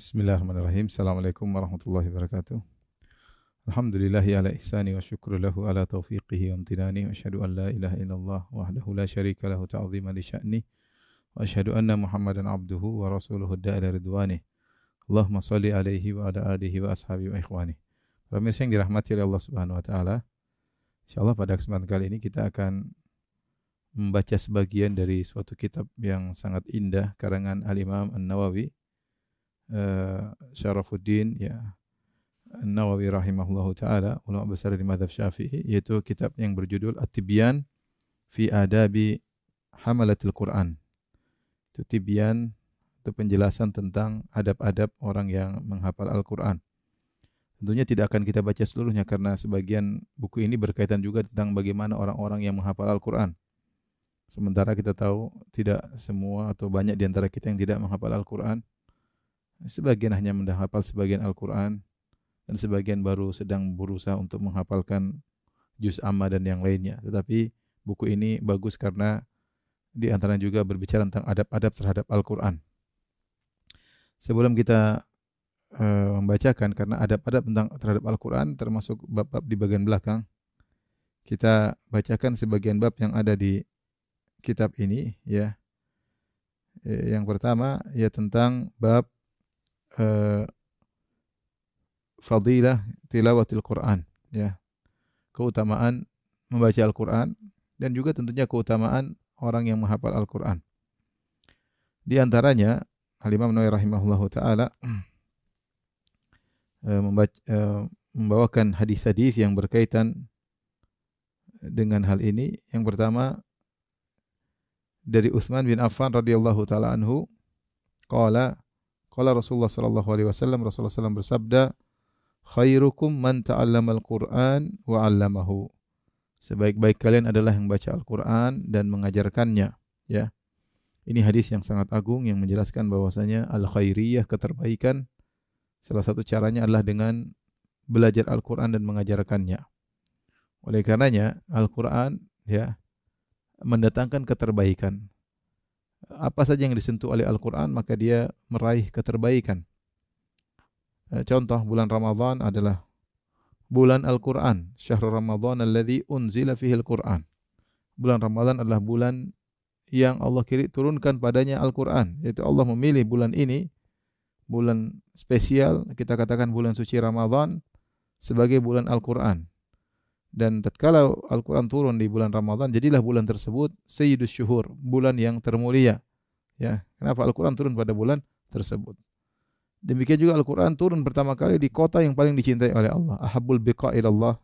Bismillahirrahmanirrahim. Assalamualaikum warahmatullahi wabarakatuh. Alhamdulillahi ala ihsani wa syukru lahu ala taufiqihi wa amtinani wa asyhadu an la ilaha illallah wahdahu la syarika lahu ta'ziman li sya'ni wa asyhadu anna Muhammadan abduhu wa rasuluhu da'ila ridwani. Allahumma salli alaihi wa ala alihi wa ashabi wa ikhwani. Pemirsa yang dirahmati oleh Allah Subhanahu wa taala. Insyaallah pada kesempatan kali ini kita akan membaca sebagian dari suatu kitab yang sangat indah karangan Al-Imam An-Nawawi uh, Syarafuddin ya An-Nawawi rahimahullahu taala ulama besar di mazhab Syafi'i yaitu kitab yang berjudul At-Tibyan fi Adabi Hamalatil Quran. Itu tibyan itu penjelasan tentang adab-adab orang yang menghafal Al-Qur'an. Tentunya tidak akan kita baca seluruhnya karena sebagian buku ini berkaitan juga tentang bagaimana orang-orang yang menghafal Al-Qur'an. Sementara kita tahu tidak semua atau banyak di antara kita yang tidak menghafal Al-Qur'an. Sebagian hanya menghafal sebagian Al-Qur'an dan sebagian baru sedang berusaha untuk menghafalkan juz amma dan yang lainnya. Tetapi buku ini bagus karena di antara juga berbicara tentang adab-adab terhadap Al-Quran. Sebelum kita uh, membacakan, karena adab-adab tentang terhadap Al-Quran termasuk bab-bab di bagian belakang, kita bacakan sebagian bab yang ada di kitab ini, ya. Yang pertama ya tentang bab uh, fadilah tilawatil Quran, ya. Keutamaan membaca Al-Quran dan juga tentunya keutamaan orang yang menghafal Al-Quran. Di antaranya, Al-Imam Nawawi rahimahullahu taala eh, eh, membawakan hadis-hadis yang berkaitan dengan hal ini. Yang pertama dari Utsman bin Affan radhiyallahu taala anhu qala qala Rasulullah sallallahu alaihi wasallam Rasulullah sallallahu bersabda khairukum man ta'allamal Qur'an wa 'allamahu Sebaik-baik kalian adalah yang baca Al-Quran dan mengajarkannya. Ya, ini hadis yang sangat agung yang menjelaskan bahwasanya al khairiyah keterbaikan salah satu caranya adalah dengan belajar Al-Quran dan mengajarkannya. Oleh karenanya Al-Quran ya mendatangkan keterbaikan. Apa saja yang disentuh oleh Al-Quran maka dia meraih keterbaikan. Eh, contoh bulan Ramadhan adalah bulan Al-Quran. Syahrul Ramadan alladhi unzila fihi Al-Quran. Bulan Ramadan adalah bulan yang Allah kiri turunkan padanya Al-Quran. Yaitu Allah memilih bulan ini, bulan spesial, kita katakan bulan suci Ramadan, sebagai bulan Al-Quran. Dan tatkala Al-Quran turun di bulan Ramadan, jadilah bulan tersebut Sayyidus Syuhur, bulan yang termulia. Ya, kenapa Al-Quran turun pada bulan tersebut? Demikian juga Al-Quran turun pertama kali di kota yang paling dicintai oleh Allah. Ahabul biqa ilallah.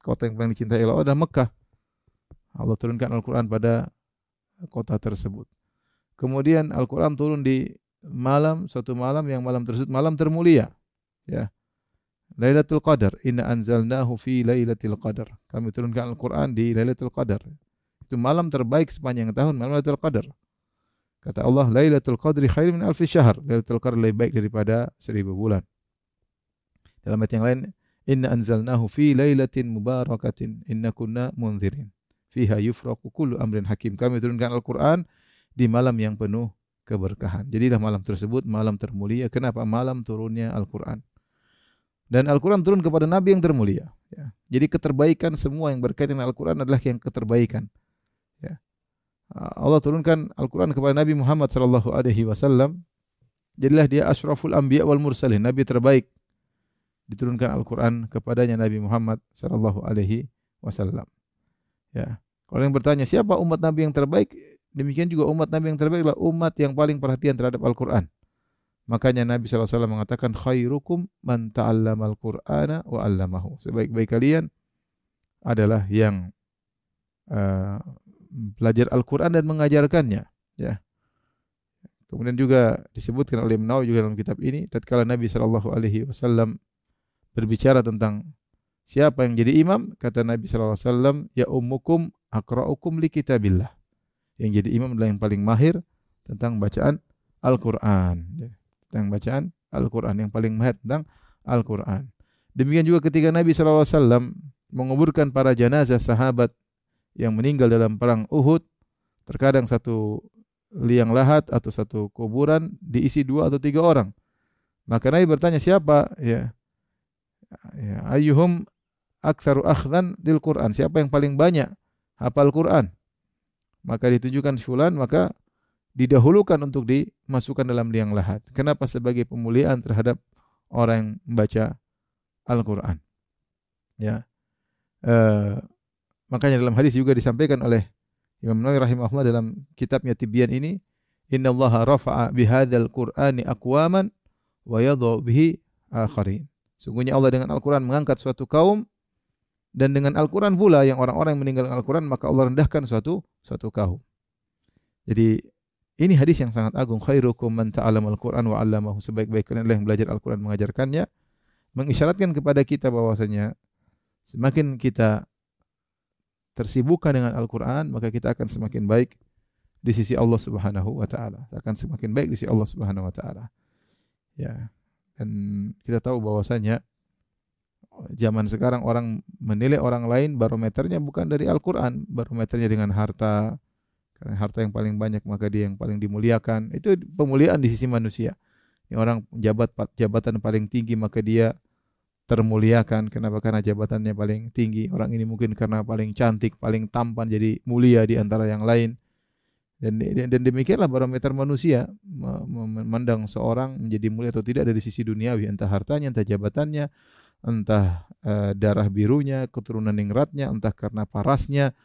Kota yang paling dicintai oleh Allah adalah Mekah. Allah turunkan Al-Quran pada kota tersebut. Kemudian Al-Quran turun di malam, suatu malam yang malam tersebut malam termulia. Ya. Lailatul Qadar. Inna anzalnahu fi Lailatul Qadar. Kami turunkan Al-Quran di Lailatul Qadar. Itu malam terbaik sepanjang tahun, malam Lailatul Qadar. Kata Allah, Lailatul Qadri khair min alfi syahr. Lailatul Qadri lebih baik daripada seribu bulan. Dalam ayat yang lain, Inna anzalnahu fi lailatin mubarakatin inna kunna munzirin. Fiha yufraku kullu amrin hakim. Kami turunkan Al-Quran di malam yang penuh keberkahan. Jadilah malam tersebut malam termulia. Kenapa? Malam turunnya Al-Quran. Dan Al-Quran turun kepada Nabi yang termulia. Ya. Jadi keterbaikan semua yang berkaitan dengan Al-Quran adalah yang keterbaikan. Ya. Allah turunkan Al-Quran kepada Nabi Muhammad sallallahu alaihi wasallam. Jadilah dia asyraful anbiya wal mursalin, nabi terbaik. Diturunkan Al-Quran kepadanya Nabi Muhammad sallallahu alaihi wasallam. Ya. Kalau yang bertanya siapa umat Nabi yang terbaik, demikian juga umat Nabi yang terbaik adalah umat yang paling perhatian terhadap Al-Quran. Makanya Nabi SAW mengatakan khairukum man ta'allama al-Qur'ana wa 'allamahu. Sebaik-baik kalian adalah yang uh, belajar Al-Quran dan mengajarkannya. Ya. Kemudian juga disebutkan oleh Nawawi juga dalam kitab ini, tatkala Nabi Shallallahu Alaihi Wasallam berbicara tentang siapa yang jadi imam, kata Nabi Shallallahu Alaihi Wasallam, ya ummukum akraukum li kitabillah. Yang jadi imam adalah yang paling mahir tentang bacaan Al-Quran. Ya. Tentang bacaan Al-Quran. Yang paling mahir tentang Al-Quran. Demikian juga ketika Nabi Wasallam menguburkan para jenazah sahabat yang meninggal dalam perang Uhud, terkadang satu liang lahat atau satu kuburan diisi dua atau tiga orang. Maka Nabi bertanya siapa? Ya. ya ayyuhum aktsaru akhdhan lil Quran? Siapa yang paling banyak hafal Quran? Maka ditunjukkan fulan, maka didahulukan untuk dimasukkan dalam liang lahat. Kenapa? Sebagai pemuliaan terhadap orang yang membaca Al-Quran. Ya. Uh, makanya dalam hadis juga disampaikan oleh Imam Nawawi rahimahullah dalam kitabnya Tibyan ini, Inna Allah rafa'a bihadzal Qur'ani aqwaman wa bihi akharin. Sungguhnya Allah dengan Al-Quran mengangkat suatu kaum dan dengan Al-Quran pula yang orang-orang yang meninggalkan Al-Quran maka Allah rendahkan suatu suatu kaum. Jadi ini hadis yang sangat agung. Khairukum man ta'allama al-Qur'an wa 'allamahu. Sebaik-baik kalian adalah yang belajar Al-Qur'an mengajarkannya. Mengisyaratkan kepada kita bahwasanya semakin kita tersibukkan dengan Al-Qur'an, maka kita akan semakin baik di sisi Allah Subhanahu wa taala. Akan semakin baik di sisi Allah Subhanahu wa taala. Ya. Dan kita tahu bahwasanya zaman sekarang orang menilai orang lain barometernya bukan dari Al-Qur'an, barometernya dengan harta, karena harta yang paling banyak maka dia yang paling dimuliakan. Itu pemuliaan di sisi manusia. Yang orang jabat jabatan paling tinggi maka dia termuliakan. Kenapa? Karena jabatannya paling tinggi. Orang ini mungkin karena paling cantik, paling tampan jadi mulia di antara yang lain. Dan, dan demikianlah barometer manusia memandang seorang menjadi mulia atau tidak dari sisi duniawi, entah hartanya, entah jabatannya, entah uh, darah birunya, keturunan ningratnya, entah karena parasnya,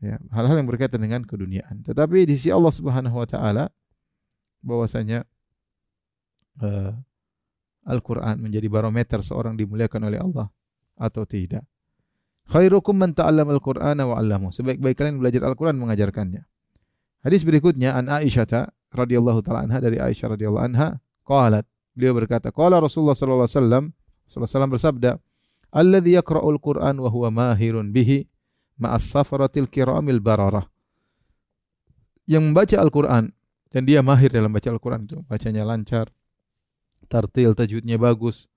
ya, hal-hal yang berkaitan dengan keduniaan. Tetapi di sisi Allah Subhanahu wa taala bahwasanya uh, Al-Qur'an menjadi barometer seorang dimuliakan oleh Allah atau tidak. Khairukum man ta'allama al-Qur'ana wa 'allamahu. Sebaik-baik kalian belajar Al-Qur'an mengajarkannya. Hadis berikutnya an Aisyah radhiyallahu taala anha dari Aisyah radhiyallahu anha qalat beliau berkata qala Rasulullah sallallahu alaihi wasallam alaihi wasallam bersabda alladzi yaqra'ul Qur'an wa huwa mahirun bihi ma'as safaratil kiramil bararah. Yang membaca Al-Quran dan dia mahir dalam baca Al-Quran itu, bacanya lancar, tartil, tajwidnya bagus.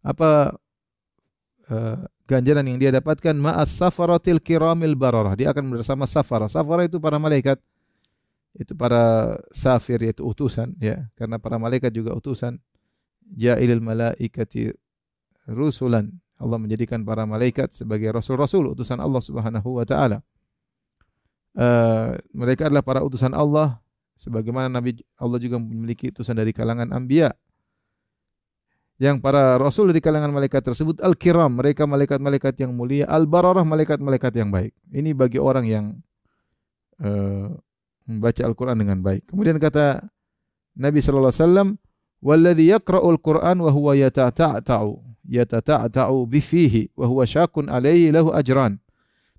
Apa uh, ganjaran yang dia dapatkan ma'as safaratil kiramil bararah. Dia akan bersama safara. Safara itu para malaikat. Itu para safir yaitu utusan ya, karena para malaikat juga utusan. Ja'ilil malaikati rusulan Allah menjadikan para malaikat sebagai rasul-rasul utusan Allah Subhanahu wa taala. Uh, mereka adalah para utusan Allah sebagaimana Nabi Allah juga memiliki utusan dari kalangan anbiya. Yang para rasul dari kalangan malaikat tersebut al-kiram, mereka malaikat-malaikat yang mulia, al-bararah malaikat-malaikat yang baik. Ini bagi orang yang uh, membaca Al-Qur'an dengan baik. Kemudian kata Nabi sallallahu alaihi wasallam, "Walladzi yaqra'ul Qur'an wa huwa yatata'ta'u." yatata'ta'u bifihi wa huwa syakun alaihi lahu ajran.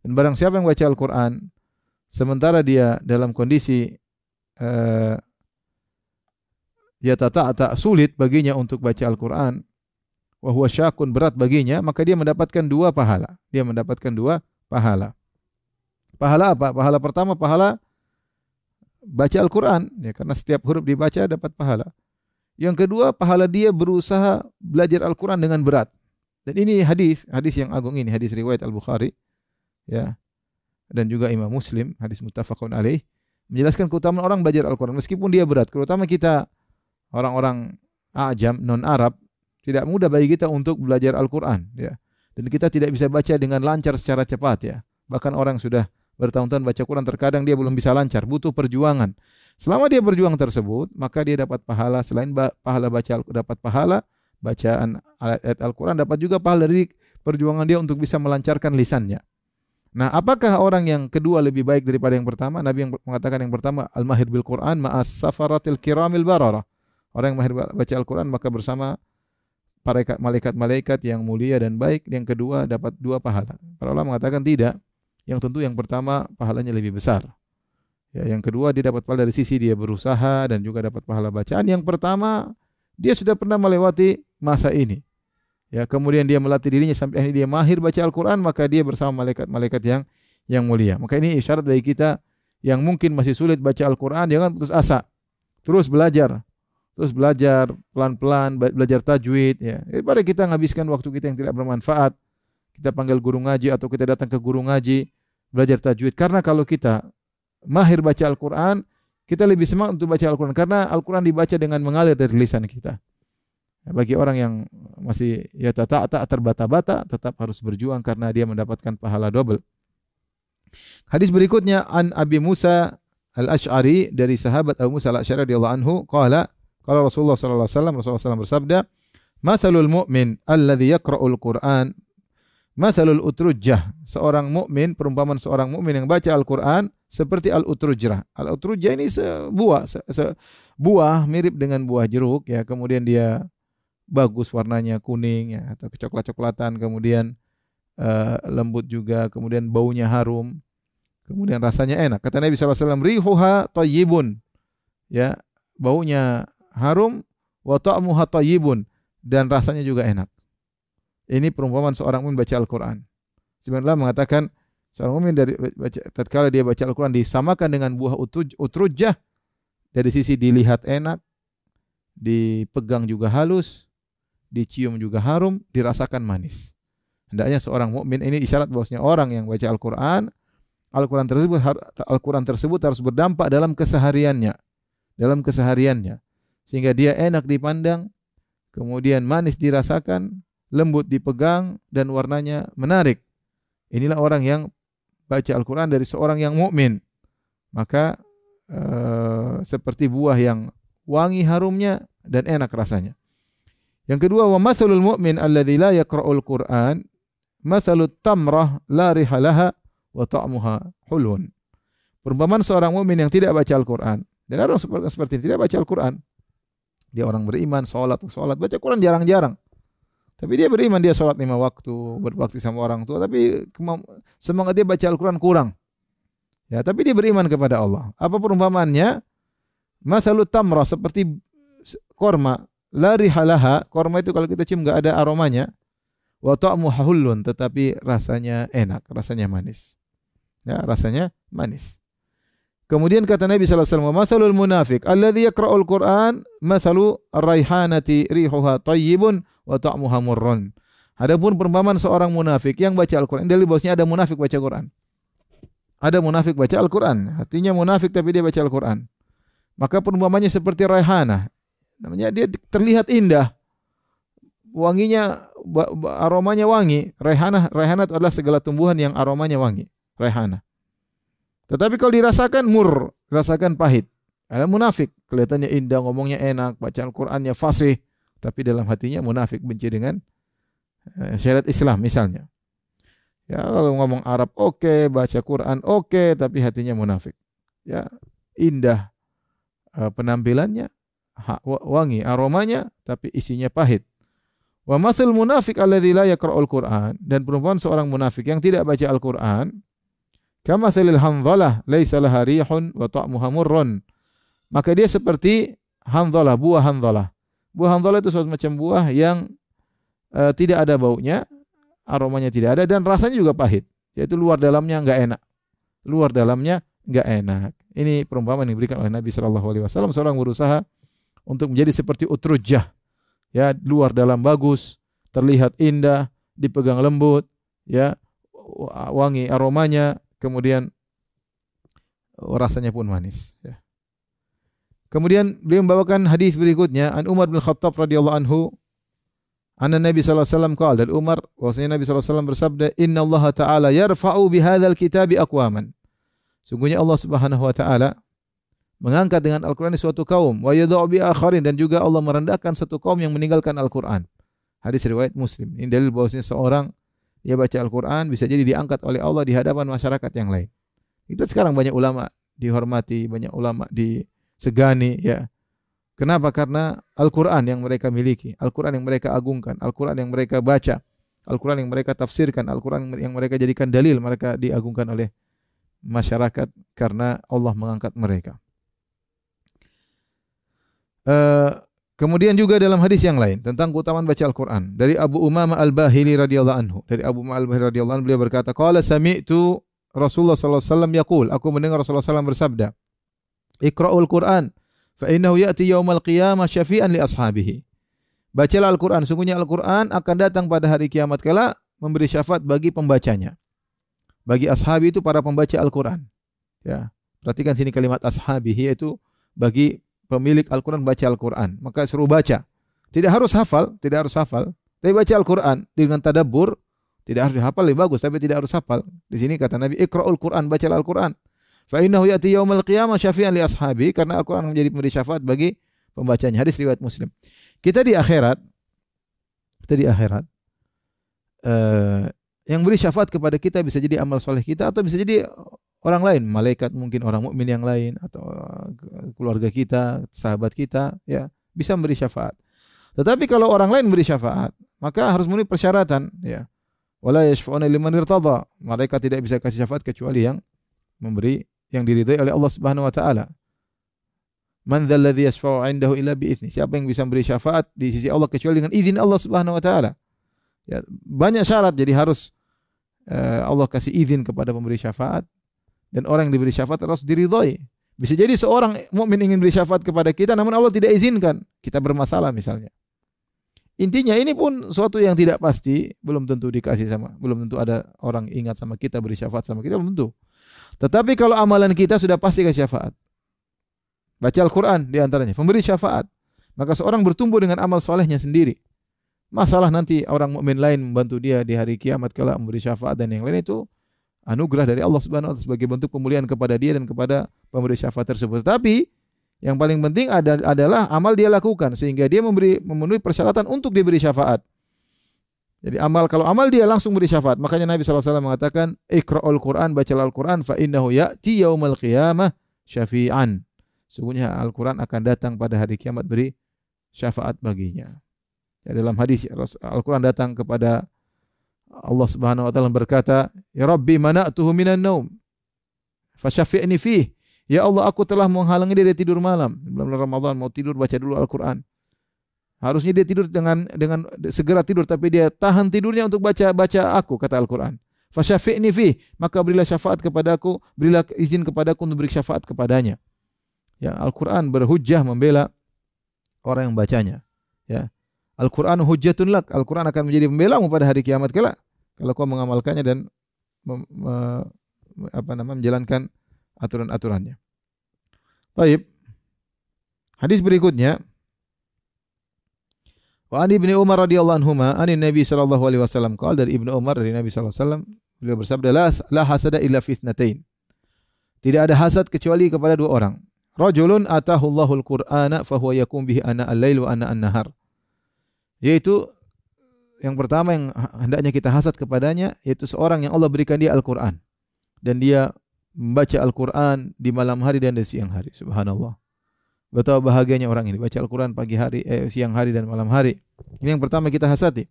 Dan barang siapa yang baca Al-Qur'an sementara dia dalam kondisi uh, yatata'ta sulit baginya untuk baca Al-Qur'an wa huwa syakun berat baginya, maka dia mendapatkan dua pahala. Dia mendapatkan dua pahala. Pahala apa? Pahala pertama pahala baca Al-Qur'an ya karena setiap huruf dibaca dapat pahala. Yang kedua, pahala dia berusaha belajar Al-Quran dengan berat. Dan ini hadis, hadis yang agung ini, hadis riwayat Al-Bukhari, ya, dan juga Imam Muslim, hadis muttafaqun alaih, menjelaskan keutamaan orang belajar Al-Quran meskipun dia berat. Terutama kita orang-orang ajam, non-Arab, tidak mudah bagi kita untuk belajar Al-Quran, ya. Dan kita tidak bisa baca dengan lancar secara cepat, ya. Bahkan orang sudah bertahun-tahun baca Quran terkadang dia belum bisa lancar, butuh perjuangan. Selama dia berjuang tersebut, maka dia dapat pahala selain pahala baca dapat pahala bacaan ayat Al-Qur'an dapat juga pahala dari perjuangan dia untuk bisa melancarkan lisannya. Nah, apakah orang yang kedua lebih baik daripada yang pertama? Nabi yang mengatakan yang pertama al-mahir bil Quran ma'as safaratil kiramil bararah. Orang yang mahir baca Al-Qur'an maka bersama para malaikat-malaikat yang mulia dan baik. Yang kedua dapat dua pahala. Para ulama mengatakan tidak. Yang tentu yang pertama pahalanya lebih besar. Ya, yang kedua dia dapat pahala dari sisi dia berusaha dan juga dapat pahala bacaan. Yang pertama dia sudah pernah melewati masa ini. Ya, kemudian dia melatih dirinya sampai akhirnya dia mahir baca Al-Qur'an, maka dia bersama malaikat-malaikat yang yang mulia. Maka ini isyarat bagi kita yang mungkin masih sulit baca Al-Qur'an, jangan putus asa. Terus belajar. Terus belajar pelan-pelan, belajar tajwid ya. Daripada kita menghabiskan waktu kita yang tidak bermanfaat, kita panggil guru ngaji atau kita datang ke guru ngaji belajar tajwid. Karena kalau kita mahir baca Al-Quran, kita lebih semangat untuk baca Al-Quran. Karena Al-Quran dibaca dengan mengalir dari lisan kita. Bagi orang yang masih ya tak tak terbata-bata tetap harus berjuang karena dia mendapatkan pahala double. Hadis berikutnya an Abi Musa Al-Asy'ari dari sahabat Abu Musa Al-Asy'ari radhiyallahu anhu qala qala Rasulullah sallallahu alaihi wasallam Rasulullah SAW bersabda Mathalul mu'min alladhi yaqra'ul Qur'an Mathalul utrujjah seorang mukmin perumpamaan seorang mukmin yang baca Al-Qur'an seperti al-utrujrah. Al-utrujjah ini sebuah se, se, buah mirip dengan buah jeruk ya, kemudian dia bagus warnanya kuning ya atau kecoklat-coklatan, kemudian uh, lembut juga, kemudian baunya harum. Kemudian rasanya enak. Kata Nabi SAW, rihuha tayyibun. Ya, baunya harum wa ta'muha tayyibun dan rasanya juga enak. Ini perumpamaan seorang mukmin baca Al-Qur'an. Sebenarnya mengatakan seorang mukmin dari baca tatkala dia baca Al-Qur'an disamakan dengan buah utrujah dari sisi dilihat enak, dipegang juga halus, dicium juga harum, dirasakan manis. Hendaknya seorang mukmin ini isyarat bahwasanya orang yang baca Al-Qur'an Al-Qur'an tersebut Al-Qur'an tersebut harus berdampak dalam kesehariannya, dalam kesehariannya sehingga dia enak dipandang, kemudian manis dirasakan, lembut dipegang dan warnanya menarik. Inilah orang yang baca Al-Qur'an dari seorang yang mukmin. Maka uh, seperti buah yang wangi harumnya dan enak rasanya. Yang kedua, wa mathalul mu'min alladzi la yaqra'ul Qur'an mathalut tamrah la rihalaha wa ta'muha hulun. Perumpamaan seorang mukmin yang tidak baca Al-Qur'an. Dan ada orang seperti, seperti ini, tidak baca Al-Qur'an. Dia orang beriman, sholat, sholat, baca Quran jarang-jarang. Tapi dia beriman, dia sholat lima waktu, berbakti sama orang tua. Tapi semangat dia baca Al-Quran kurang. Ya, tapi dia beriman kepada Allah. Apa perumpamaannya? Masalut tamrah seperti korma. Lari halaha. Korma itu kalau kita cium nggak ada aromanya. Wa ta'mu. Tetapi rasanya enak, rasanya manis. Ya, rasanya manis. Kemudian kata Nabi sallallahu alaihi wasallam, "Matsalul munafiq alladhi yaqra'ul Qur'an matsalu ar-raihanati rihuha thayyibun wa ta'muha murrun." Adapun perumpamaan seorang munafik yang baca Al-Qur'an, dalil bosnya ada munafik baca Quran. Ada munafik baca Al-Qur'an, artinya munafik tapi dia baca Al-Qur'an. Maka perumpamannya seperti raihana. Namanya dia terlihat indah. Wanginya aromanya wangi. Raihana, raihana itu adalah segala tumbuhan yang aromanya wangi. Raihana. Tetapi kalau dirasakan mur, rasakan pahit. Ada munafik, kelihatannya indah, ngomongnya enak, baca Al-Qur'annya fasih, tapi dalam hatinya munafik benci dengan uh, syariat Islam misalnya. Ya, kalau ngomong Arab oke, okay, baca Quran oke, okay, tapi hatinya munafik. Ya, indah uh, penampilannya, wangi aromanya, tapi isinya pahit. Wa mathil munafik alladzi la yaqra'ul Qur'an dan perempuan seorang munafik yang tidak baca Al-Qur'an Kama salil handhalah laisa laha rihun wa ta'muha murrun. Maka dia seperti handhalah, buah handhalah. Buah handhalah itu suatu macam buah yang uh, tidak ada baunya, aromanya tidak ada dan rasanya juga pahit. Yaitu luar dalamnya enggak enak. Luar dalamnya enggak enak. Ini perumpamaan yang diberikan oleh Nabi sallallahu alaihi wasallam seorang berusaha untuk menjadi seperti utrujah. Ya, luar dalam bagus, terlihat indah, dipegang lembut, ya, wangi aromanya, kemudian oh, rasanya pun manis. Ya. Kemudian beliau membawakan hadis berikutnya an Umar bin Khattab radhiyallahu anhu Anna Nabi sallallahu alaihi wasallam qala dan Umar bahwasanya Nabi sallallahu alaihi wasallam bersabda inna Allah taala yarfa'u bihadzal kitabi aqwaman Sungguhnya Allah Subhanahu wa taala mengangkat dengan Al-Qur'an suatu kaum wa yadh'u bi akharin dan juga Allah merendahkan satu kaum yang meninggalkan Al-Qur'an. Hadis riwayat Muslim. Ini dalil bahwasanya seorang dia baca Al-Quran bisa jadi diangkat oleh Allah di hadapan masyarakat yang lain. Itu sekarang banyak ulama dihormati, banyak ulama disegani ya. Kenapa? Karena Al-Quran yang mereka miliki, Al-Quran yang mereka agungkan, Al-Quran yang mereka baca, Al-Quran yang mereka tafsirkan, Al-Quran yang mereka jadikan dalil, mereka diagungkan oleh masyarakat karena Allah mengangkat mereka. Uh, Kemudian juga dalam hadis yang lain tentang keutamaan baca Al-Qur'an dari Abu Umamah Al-Bahili radhiyallahu anhu. Dari Abu Umamah Al-Bahili radhiyallahu anhu beliau berkata, "Qala sami'tu Rasulullah sallallahu alaihi wasallam yaqul, aku mendengar Rasulullah sallallahu bersabda, "Iqra'ul Qur'an fa innahu ya'ti yaumal qiyamah syafi'an li ashabihi." Bacalah Al-Qur'an, sungguhnya Al-Qur'an akan datang pada hari kiamat kala memberi syafaat bagi pembacanya. Bagi ashabi itu para pembaca Al-Qur'an. Ya. Perhatikan sini kalimat ashabihi yaitu bagi pemilik Al-Quran baca Al-Quran. Maka suruh baca. Tidak harus hafal, tidak harus hafal. Tapi baca Al-Quran dengan tadabbur, tidak harus hafal lebih bagus, tapi tidak harus hafal. Di sini kata Nabi, Iqra'ul Quran, baca Al-Quran. Fa innahu ya'ti qiyamah syafi'an li ashabi karena Al-Qur'an menjadi pemberi syafaat bagi pembacanya. Hadis riwayat Muslim. Kita di akhirat kita di akhirat uh, yang beri syafaat kepada kita bisa jadi amal soleh kita atau bisa jadi orang lain, malaikat mungkin orang mukmin yang lain atau eh, keluarga kita, sahabat kita, ya bisa memberi syafaat. Tetapi kalau orang lain memberi syafaat, maka harus memenuhi persyaratan, ya. Wala yashfa'una liman irtada. Mereka tidak bisa kasih syafaat kecuali yang memberi yang diridhai oleh Allah Subhanahu wa taala. Man dzalladzi yashfa'u 'indahu illa bi'izni. Siapa yang bisa memberi syafaat di sisi Allah kecuali dengan izin Allah Subhanahu wa taala. Ya, banyak syarat jadi harus uh, Allah kasih izin kepada pemberi syafaat dan orang yang diberi syafaat harus diridhoi. Bisa jadi seorang mukmin ingin beri syafaat kepada kita namun Allah tidak izinkan. Kita bermasalah misalnya. Intinya ini pun suatu yang tidak pasti, belum tentu dikasih sama, belum tentu ada orang ingat sama kita beri syafaat sama kita, belum tentu. Tetapi kalau amalan kita sudah pasti kasih syafaat. Baca Al-Quran di antaranya, memberi syafaat. Maka seorang bertumbuh dengan amal solehnya sendiri. Masalah nanti orang mukmin lain membantu dia di hari kiamat kalau memberi syafaat dan yang lain itu anugerah dari Allah Subhanahu wa taala sebagai bentuk pemulihan kepada dia dan kepada pemberi syafaat tersebut. Tapi yang paling penting adalah amal dia lakukan sehingga dia memberi memenuhi persyaratan untuk diberi syafaat. Jadi amal kalau amal dia langsung beri syafaat. Makanya Nabi SAW mengatakan, Iqra'ul Quran, bacalah Al-Quran, fa innahu ya'ti yaumal qiyamah syafi'an. Sungguhnya Al-Quran akan datang pada hari kiamat beri syafaat baginya. Ya, dalam hadis Al-Quran datang kepada Allah Subhanahu wa taala berkata, "Ya Rabbi, mana'tuhu minan naum. Fasyafi'ni fih." Ya Allah, aku telah menghalangi dia dari tidur malam. Bulan Ramadan mau tidur baca dulu Al-Qur'an. Harusnya dia tidur dengan dengan segera tidur tapi dia tahan tidurnya untuk baca baca aku kata Al-Qur'an. Fasyafi'ni fih, maka berilah syafaat kepadaku, berilah izin kepadaku untuk beri syafaat kepadanya. Ya, Al-Qur'an berhujjah membela orang yang bacanya. Ya. Al-Qur'an hujjatun lak. Al-Qur'an akan menjadi pembelamu pada hari kiamat kelak kalau kau mengamalkannya dan me, apa nama menjalankan aturan-aturannya. Baik. Hadis berikutnya Wa an Ibnu Umar radhiyallahu anhu an Nabi sallallahu alaihi wasallam qala dari Ibnu Umar dari Nabi sallallahu alaihi wasallam beliau bersabda la, la hasada illa fitnatain. Tidak ada hasad kecuali kepada dua orang. Rajulun atahu Allahul Qur'ana fa huwa yakum bihi ana al-lail wa ana an-nahar. Yaitu yang pertama yang hendaknya kita hasad kepadanya yaitu seorang yang Allah berikan dia Al-Qur'an dan dia membaca Al-Qur'an di malam hari dan di siang hari. Subhanallah. Betapa bahagianya orang ini baca Al-Qur'an pagi hari, eh, siang hari dan malam hari. Ini yang pertama kita hasati.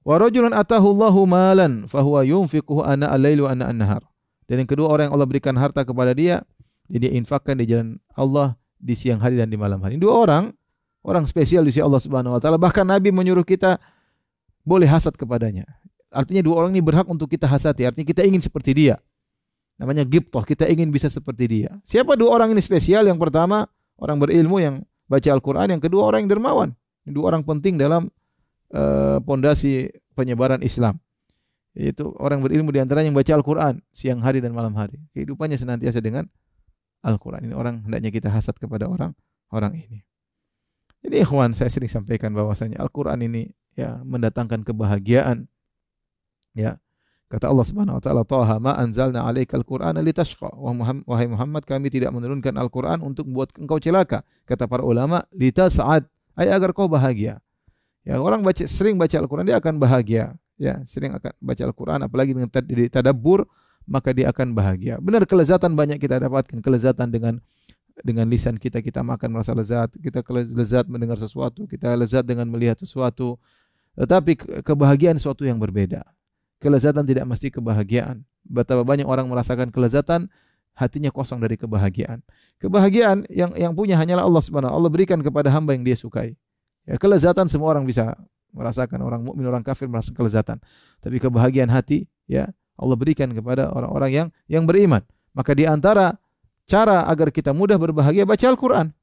Wa rajulun atahu Allahu malan fa huwa yunfiquhu ana al-lail wa ana. Dan yang kedua orang yang Allah berikan harta kepada dia jadi dia infakkan di jalan Allah di siang hari dan di malam hari. Dua orang, orang spesial di sisi Allah Subhanahu wa taala. Bahkan Nabi menyuruh kita boleh hasad kepadanya. Artinya dua orang ini berhak untuk kita hasati. Artinya kita ingin seperti dia. Namanya gibtoh, kita ingin bisa seperti dia. Siapa dua orang ini spesial? Yang pertama, orang berilmu yang baca Al-Quran. Yang kedua, orang yang dermawan. Dua orang penting dalam uh, pondasi penyebaran Islam. Yaitu orang berilmu di antaranya yang baca Al-Quran siang hari dan malam hari. Kehidupannya senantiasa dengan Al-Quran. Ini orang hendaknya kita hasad kepada orang orang ini. Jadi ikhwan saya sering sampaikan bahwasanya Al-Quran ini ya mendatangkan kebahagiaan. Ya. Kata Allah Subhanahu wa taala, "Taha ma anzalna 'alaikal Qur'ana litashqa." Wahai Muhammad, kami tidak menurunkan Al-Qur'an untuk membuat engkau celaka. Kata para ulama, litas'ad, ay agar kau bahagia. Ya, orang baca sering baca Al-Qur'an dia akan bahagia. Ya, sering akan baca Al-Qur'an apalagi dengan tadabbur maka dia akan bahagia. Benar kelezatan banyak kita dapatkan, kelezatan dengan dengan lisan kita kita makan merasa lezat, kita lezat mendengar sesuatu, kita lezat dengan melihat sesuatu. Tetapi kebahagiaan sesuatu yang berbeda. Kelezatan tidak mesti kebahagiaan. Betapa banyak orang merasakan kelezatan, hatinya kosong dari kebahagiaan. Kebahagiaan yang yang punya hanyalah Allah Subhanahu Allah berikan kepada hamba yang dia sukai. Ya, kelezatan semua orang bisa merasakan, orang mukmin, orang kafir merasakan kelezatan. Tapi kebahagiaan hati, ya, Allah berikan kepada orang-orang yang yang beriman. Maka di antara cara agar kita mudah berbahagia baca Al-Qur'an.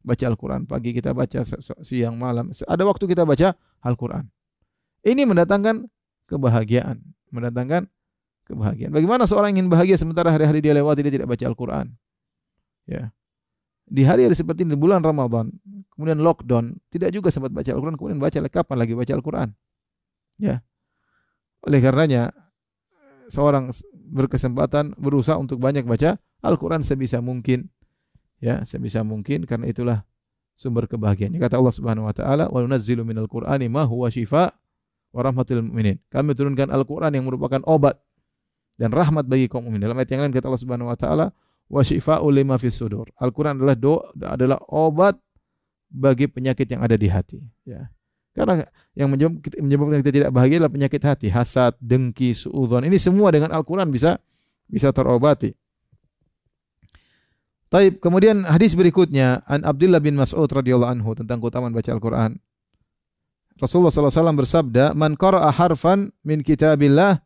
Baca Al-Qur'an pagi kita baca siang malam. Ada waktu kita baca Al-Qur'an. Ini mendatangkan kebahagiaan, mendatangkan kebahagiaan. Bagaimana seorang ingin bahagia sementara hari-hari dia lewati dia tidak baca Al-Qur'an? Ya. di hari-hari seperti ini bulan Ramadan, kemudian lockdown, tidak juga sempat baca Al-Qur'an, kemudian baca kapan lagi baca Al-Qur'an? Ya. Oleh karenanya seorang berkesempatan berusaha untuk banyak baca Al-Quran sebisa mungkin. Ya, sebisa mungkin karena itulah sumber kebahagiaan. Kata Allah Subhanahu wa taala, "Wa nunazzilu minal Qur'ani ma huwa shifa wa mu'minin." Kami turunkan Al-Qur'an yang merupakan obat dan rahmat bagi kaum mukmin. Dalam ayat yang lain kata Allah Subhanahu wa taala, "Wa shifa'u lima fis sudur." Al-Qur'an adalah do, adalah obat bagi penyakit yang ada di hati, ya. Karena yang menyebabkan kita tidak bahagia adalah penyakit hati, hasad, dengki, suudzon. Ini semua dengan Al-Qur'an bisa bisa terobati. Taib. Kemudian hadis berikutnya an Abdullah bin Mas'ud radhiyallahu anhu tentang keutamaan baca Al-Qur'an. Rasulullah SAW bersabda, "Man qara'a harfan min kitabillah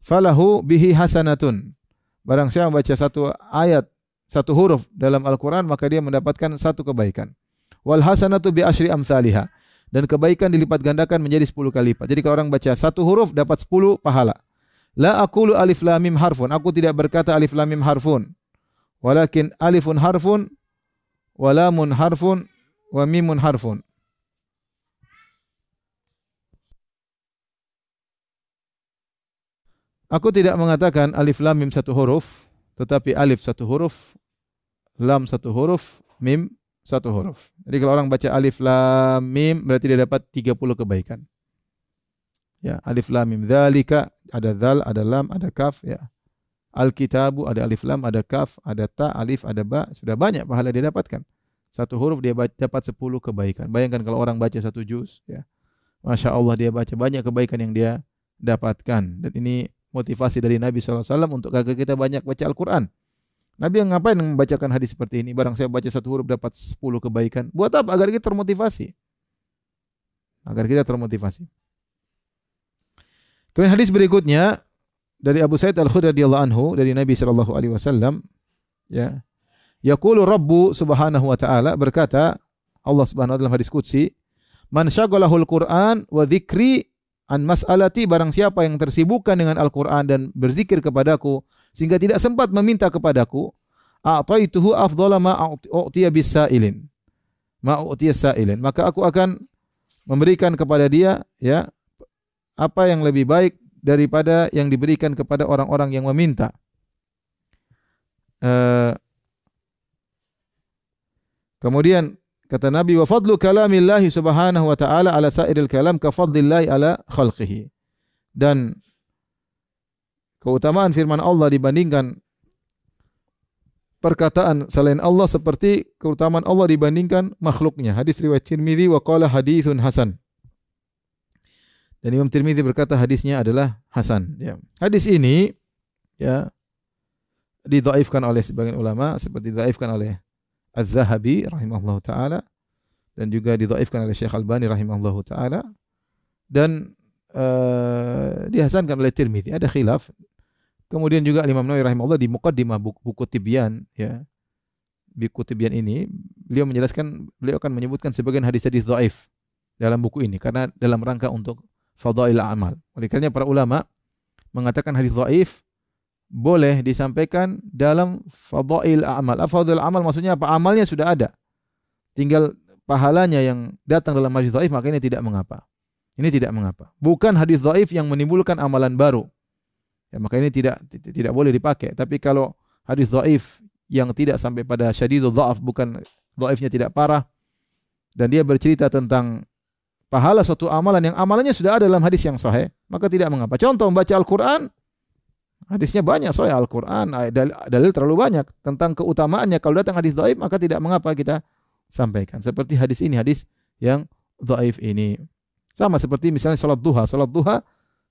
falahu bihi hasanatun." Barang siapa membaca satu ayat, satu huruf dalam Al-Qur'an, maka dia mendapatkan satu kebaikan. Wal hasanatu bi asyri amsalihah dan kebaikan dilipat gandakan menjadi 10 kali lipat. Jadi kalau orang baca satu huruf dapat 10 pahala. La aqulu alif lam mim harfun. Aku tidak berkata alif lam mim harfun. Walakin alifun harfun wa lamun harfun wa mimun harfun. Aku tidak mengatakan alif lam mim satu huruf, tetapi alif satu huruf, lam satu huruf, mim satu huruf. Jadi kalau orang baca alif lam mim berarti dia dapat 30 kebaikan. Ya, alif lam mim dzalika ada dzal, ada lam, ada kaf ya. Alkitabu ada alif lam, ada kaf, ada ta, alif, ada ba, sudah banyak pahala dia dapatkan. Satu huruf dia dapat 10 kebaikan. Bayangkan kalau orang baca satu juz ya. Masya Allah dia baca banyak kebaikan yang dia dapatkan. Dan ini motivasi dari Nabi SAW untuk agar kita banyak baca Al-Quran. Nabi yang ngapain membacakan hadis seperti ini? Barang saya baca satu huruf dapat sepuluh kebaikan. Buat apa? Agar kita termotivasi. Agar kita termotivasi. Kemudian hadis berikutnya dari Abu Sa'id Al-Khudri radhiyallahu anhu dari Nabi sallallahu alaihi wasallam ya. Yaqulu Rabbu subhanahu wa ta'ala berkata Allah subhanahu wa ta'ala hadis qudsi, "Man syaghalahul Qur'an wa dzikri an mas'alati barang siapa yang tersibukkan dengan Al-Qur'an dan berzikir kepadaku sehingga tidak sempat meminta kepadaku, a'taituhu afdhala ma u'tiya bisailin. Ma u'tiya sailin. Maka aku akan memberikan kepada dia ya apa yang lebih baik daripada yang diberikan kepada orang-orang yang meminta. Uh, kemudian kata Nabi wa fadlu kalamillahi subhanahu wa ta'ala ala sairil kalam ka fadlillahi ala khalqihi. Dan keutamaan firman Allah dibandingkan perkataan selain Allah seperti keutamaan Allah dibandingkan makhluknya. Hadis riwayat Tirmizi wa qala hadithun hasan. Dan Imam Tirmizi berkata hadisnya adalah hasan. Ya. Hadis ini ya didhaifkan oleh sebagian ulama seperti didhaifkan oleh Az-Zahabi rahimahullahu taala dan juga didhaifkan oleh Syekh Albani rahimahullahu taala dan uh, dihasankan oleh Tirmizi. Ada khilaf Kemudian juga Imam Nawawi rahimahullah di muqaddimah buku, buku Tibyan ya. Buku Tibyan ini beliau menjelaskan beliau akan menyebutkan sebagian hadis-hadis dhaif dalam buku ini karena dalam rangka untuk fadail amal. Oleh para ulama mengatakan hadis dhaif boleh disampaikan dalam fadail amal. Fadail amal maksudnya apa? Amalnya sudah ada. Tinggal pahalanya yang datang dalam hadis dhaif maka ini tidak mengapa. Ini tidak mengapa. Bukan hadis dhaif yang menimbulkan amalan baru. Ya, maka ini tidak tidak boleh dipakai. Tapi kalau hadis dhaif yang tidak sampai pada syadidul dhaaf bukan dhaifnya tidak parah dan dia bercerita tentang pahala suatu amalan yang amalannya sudah ada dalam hadis yang sahih, maka tidak mengapa. Contoh membaca Al-Qur'an hadisnya banyak sahih Al-Qur'an, dalil, dalil terlalu banyak tentang keutamaannya. Kalau datang hadis dhaif maka tidak mengapa kita sampaikan. Seperti hadis ini, hadis yang dhaif ini. Sama seperti misalnya salat duha. Salat duha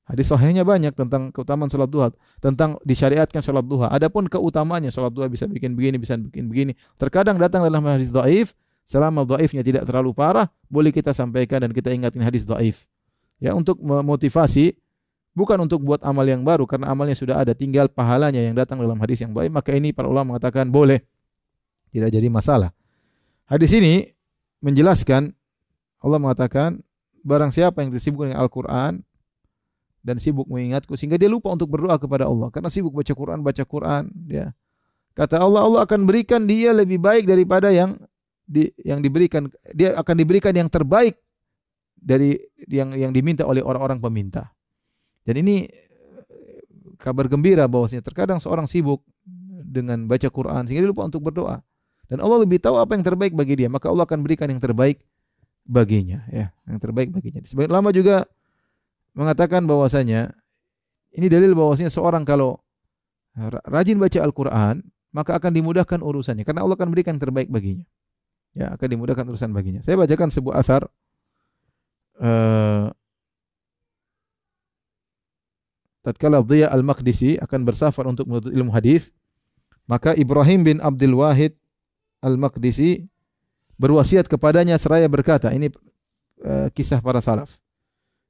Hadis sahihnya banyak tentang keutamaan salat duha, tentang disyariatkan salat duha. Adapun keutamaannya salat duha bisa bikin begini, bisa bikin begini. Terkadang datang dalam hadis dhaif, selama dhaifnya tidak terlalu parah, boleh kita sampaikan dan kita ingatkan hadis dhaif. Ya, untuk memotivasi bukan untuk buat amal yang baru karena amalnya sudah ada, tinggal pahalanya yang datang dalam hadis yang baik, maka ini para ulama mengatakan boleh. Tidak jadi masalah. Hadis ini menjelaskan Allah mengatakan barang siapa yang disibukkan dengan Al-Qur'an dan sibuk mengingatku sehingga dia lupa untuk berdoa kepada Allah karena sibuk baca Quran baca Quran ya Kata Allah, Allah akan berikan dia lebih baik daripada yang di, yang diberikan. Dia akan diberikan yang terbaik dari yang yang diminta oleh orang-orang peminta. Dan ini eh, kabar gembira bahwasanya terkadang seorang sibuk dengan baca Quran sehingga dia lupa untuk berdoa. Dan Allah lebih tahu apa yang terbaik bagi dia, maka Allah akan berikan yang terbaik baginya, ya, yang terbaik baginya. Sebagian lama juga mengatakan bahwasanya ini dalil bahwasanya seorang kalau rajin baca Al-Qur'an, maka akan dimudahkan urusannya karena Allah akan berikan yang terbaik baginya. Ya, akan dimudahkan urusan baginya. Saya bacakan sebuah asar uh, tatkala Dhiya Al-Maqdisi akan bersafar untuk menuntut ilmu hadis, maka Ibrahim bin Abdul Wahid Al-Maqdisi berwasiat kepadanya seraya berkata, ini uh, kisah para salaf.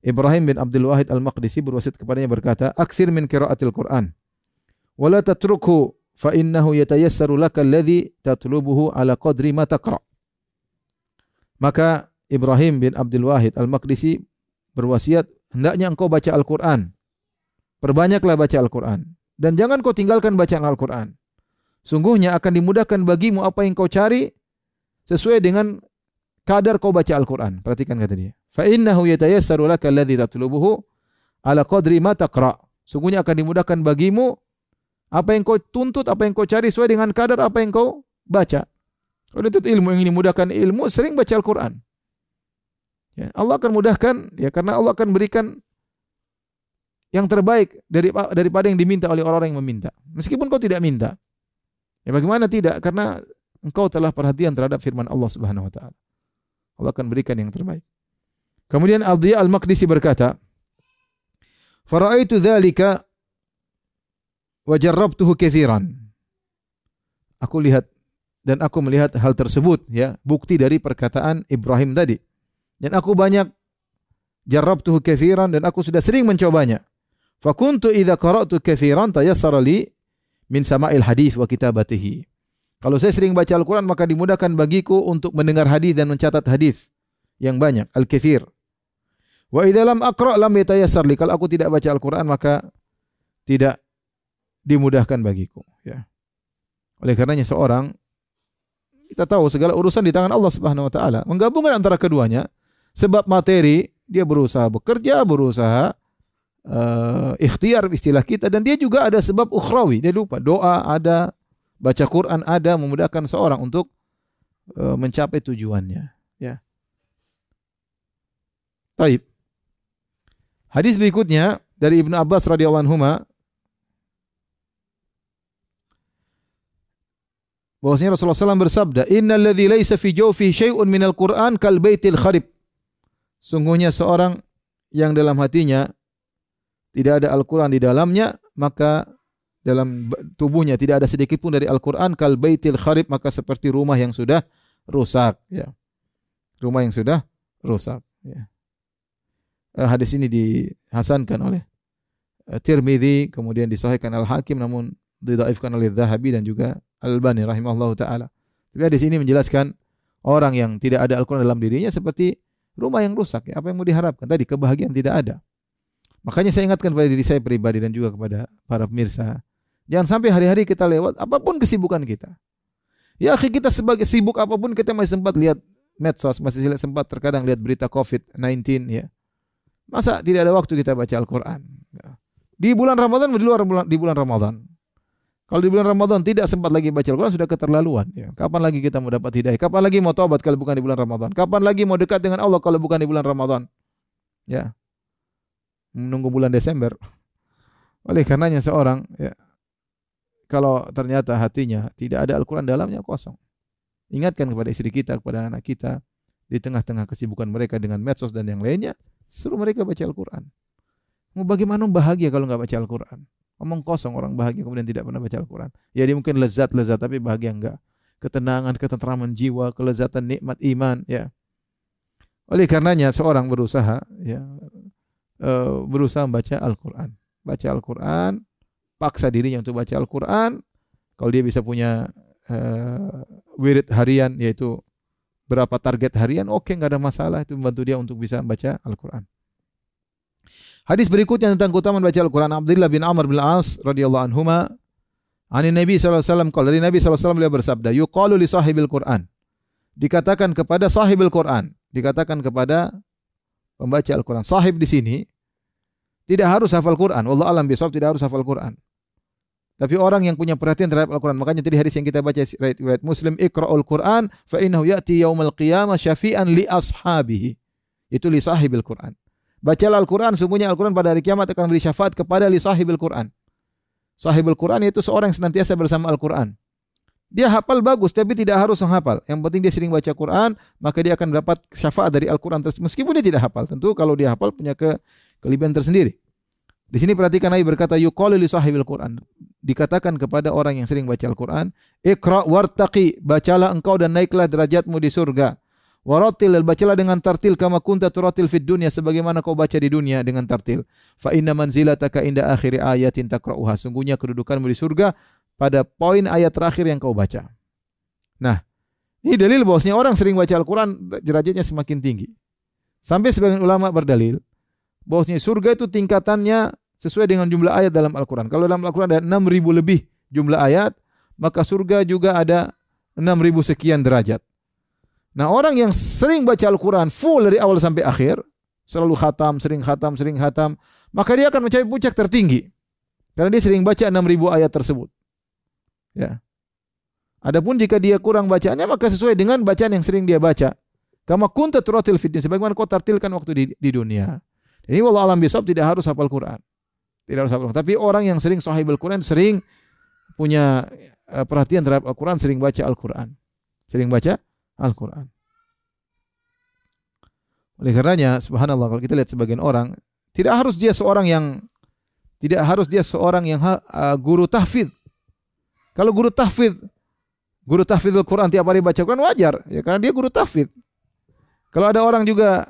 Ibrahim bin Abdul Wahid Al-Maqdisi berwasiat kepadanya berkata, "Aktsir min qiraatil Qur'an wa la tatrukhu fa innahu yatayassaru laka alladhi tatlubuhu ala qadri ma taqra. Maka Ibrahim bin Abdul Wahid Al-Maqdisi berwasiat, hendaknya engkau baca Al-Qur'an. Perbanyaklah baca Al-Qur'an dan jangan kau tinggalkan bacaan Al-Qur'an. Sungguhnya akan dimudahkan bagimu apa yang kau cari sesuai dengan kadar kau baca Al-Qur'an. Perhatikan kata dia. Fa innahu yatayassaru laka alladhi tatlubuhu ala qadri ma taqra. Sungguhnya akan dimudahkan bagimu apa yang kau tuntut, apa yang kau cari sesuai dengan kadar apa yang kau baca. Itu ilmu yang dimudahkan ilmu, sering baca Al-Quran. Ya, Allah akan mudahkan, ya karena Allah akan berikan yang terbaik dari, daripada yang diminta oleh orang-orang yang meminta. Meskipun kau tidak minta. Ya bagaimana tidak? Karena engkau telah perhatian terhadap firman Allah Subhanahu wa taala. Allah akan berikan yang terbaik. Kemudian Al-Dhiya Al-Maqdisi berkata, "Fara'aitu dzalika wa jarrabtuhu katsiran. Aku lihat dan aku melihat hal tersebut ya, bukti dari perkataan Ibrahim tadi. Dan aku banyak jarrabtuhu katsiran dan aku sudah sering mencobanya. Fa kuntu idza qara'tu katsiran tayassara li min sama'il hadis wa kitabatihi. Kalau saya sering baca Al-Quran maka dimudahkan bagiku untuk mendengar hadis dan mencatat hadis yang banyak, al-katsir. Wa idza lam aqra lam yatayassar li. Kalau aku tidak baca Al-Quran maka tidak dimudahkan bagiku ya. Oleh karenanya seorang kita tahu segala urusan di tangan Allah Subhanahu wa taala. Menggabungkan antara keduanya sebab materi dia berusaha bekerja, berusaha uh, ikhtiar istilah kita dan dia juga ada sebab ukhrawi. Dia lupa doa ada, baca Quran ada memudahkan seorang untuk uh, mencapai tujuannya, ya. Taib. Hadis berikutnya dari Ibnu Abbas radhiyallahu anhu bahwasanya Rasulullah SAW bersabda, "Innal ladzi laisa fi jawfi syai'un minal Qur'an kal baitil kharib." Sungguhnya seorang yang dalam hatinya tidak ada Al-Qur'an di dalamnya, maka dalam tubuhnya tidak ada sedikit pun dari Al-Qur'an kal baitil kharib, maka seperti rumah yang sudah rusak, ya. Rumah yang sudah rusak, ya. Eh, hadis ini dihasankan oleh eh, Tirmidzi, kemudian disahihkan Al-Hakim namun didhaifkan oleh Zahabi dan juga Al-Albani rahimahullah taala. Tapi di sini menjelaskan orang yang tidak ada Al-Qur'an dalam dirinya seperti rumah yang rusak. Ya. Apa yang mau diharapkan? Tadi kebahagiaan tidak ada. Makanya saya ingatkan kepada diri saya pribadi dan juga kepada para pemirsa. Jangan sampai hari-hari kita lewat apa pun kesibukan kita. Ya kita sebagai sibuk apa pun kita masih sempat lihat medsos, masih sempat terkadang lihat berita COVID-19 ya. Masa tidak ada waktu kita baca Al-Qur'an? Ya. Di bulan Ramadan di luar bulan di bulan Ramadan. Kalau di bulan Ramadan tidak sempat lagi baca Al-Quran sudah keterlaluan. Ya. Kapan lagi kita mau dapat hidayah? Kapan lagi mau taubat kalau bukan di bulan Ramadan? Kapan lagi mau dekat dengan Allah kalau bukan di bulan Ramadan? Ya, menunggu bulan Desember. Oleh karenanya seorang ya, kalau ternyata hatinya tidak ada Al-Quran dalamnya kosong. Ingatkan kepada istri kita, kepada anak kita di tengah-tengah kesibukan mereka dengan medsos dan yang lainnya, suruh mereka baca Al-Quran. Mau bagaimana bahagia kalau nggak baca Al-Quran? Omong kosong orang bahagia kemudian tidak pernah baca Al-Quran. Ya dia mungkin lezat-lezat tapi bahagia enggak. Ketenangan, ketentraman jiwa, kelezatan nikmat iman. Ya. Oleh karenanya seorang berusaha ya uh, berusaha membaca Al-Quran. Baca Al-Quran, paksa dirinya untuk baca Al-Quran. Kalau dia bisa punya uh, wirid harian yaitu berapa target harian, oke okay, nggak ada masalah itu membantu dia untuk bisa membaca Al-Quran. Hadis berikutnya tentang keutamaan baca Al-Quran Abdullah bin Amr bin As radhiyallahu anhuma Ani Nabi alaihi wasallam dari Nabi sallallahu alaihi wasallam beliau bersabda, yuqalu li sahibil Quran. Dikatakan kepada sahibil Quran, dikatakan kepada pembaca Al-Quran. Sahib di sini tidak harus hafal Quran. Allah alam bisawab tidak harus hafal Quran. Tapi orang yang punya perhatian terhadap Al-Quran. Makanya tadi hadis yang kita baca riwayat Muslim, Iqra'ul Quran fa innahu ya'ti yaumal qiyamah syafi'an li ashabihi. Itu li sahibil Quran. Bacalah Al-Quran, sungguhnya Al-Quran pada hari kiamat akan beri syafaat kepada li sahibil Quran. Sahibul Quran itu seorang yang senantiasa bersama Al-Quran. Dia hafal bagus tapi tidak harus menghafal. Yang penting dia sering baca Quran, maka dia akan mendapat syafaat dari Al-Quran. Meskipun dia tidak hafal. Tentu kalau dia hafal punya ke kelebihan tersendiri. Di sini perhatikan Nabi berkata yuqalu li sahibil Quran. Dikatakan kepada orang yang sering baca Al-Quran, Iqra wartaqi, bacalah engkau dan naiklah derajatmu di surga. Waratil bacalah dengan tartil kama kunta turatil fid dunya sebagaimana kau baca di dunia dengan tartil. Fa inna manzilataka inda akhir ayatin takra'uha. Sungguhnya kedudukanmu di surga pada poin ayat terakhir yang kau baca. Nah, ini dalil bahwasanya orang sering baca Al-Quran derajatnya semakin tinggi. Sampai sebagian ulama berdalil bahwasanya surga itu tingkatannya sesuai dengan jumlah ayat dalam Al-Quran. Kalau dalam Al-Quran ada 6.000 lebih jumlah ayat, maka surga juga ada 6.000 sekian derajat. Nah orang yang sering baca Al-Quran full dari awal sampai akhir, selalu khatam, sering khatam, sering khatam, maka dia akan mencapai puncak tertinggi. Karena dia sering baca 6.000 ayat tersebut. Ya. Adapun jika dia kurang bacaannya maka sesuai dengan bacaan yang sering dia baca. Kama kunta turatil fitnah sebagaimana kau tartilkan waktu di, di dunia. Ini wallah alam bisab tidak harus hafal Quran. Tidak harus hafal Quran. Tapi orang yang sering sahibul Quran sering punya uh, perhatian terhadap Al-Quran, sering baca Al-Quran. Sering baca Al-Quran. Oleh karenanya, subhanallah, kalau kita lihat sebagian orang, tidak harus dia seorang yang tidak harus dia seorang yang uh, guru tahfidz. Kalau guru tahfidz, guru tahfidzul Quran tiap hari baca Quran wajar, ya karena dia guru tahfidz. Kalau ada orang juga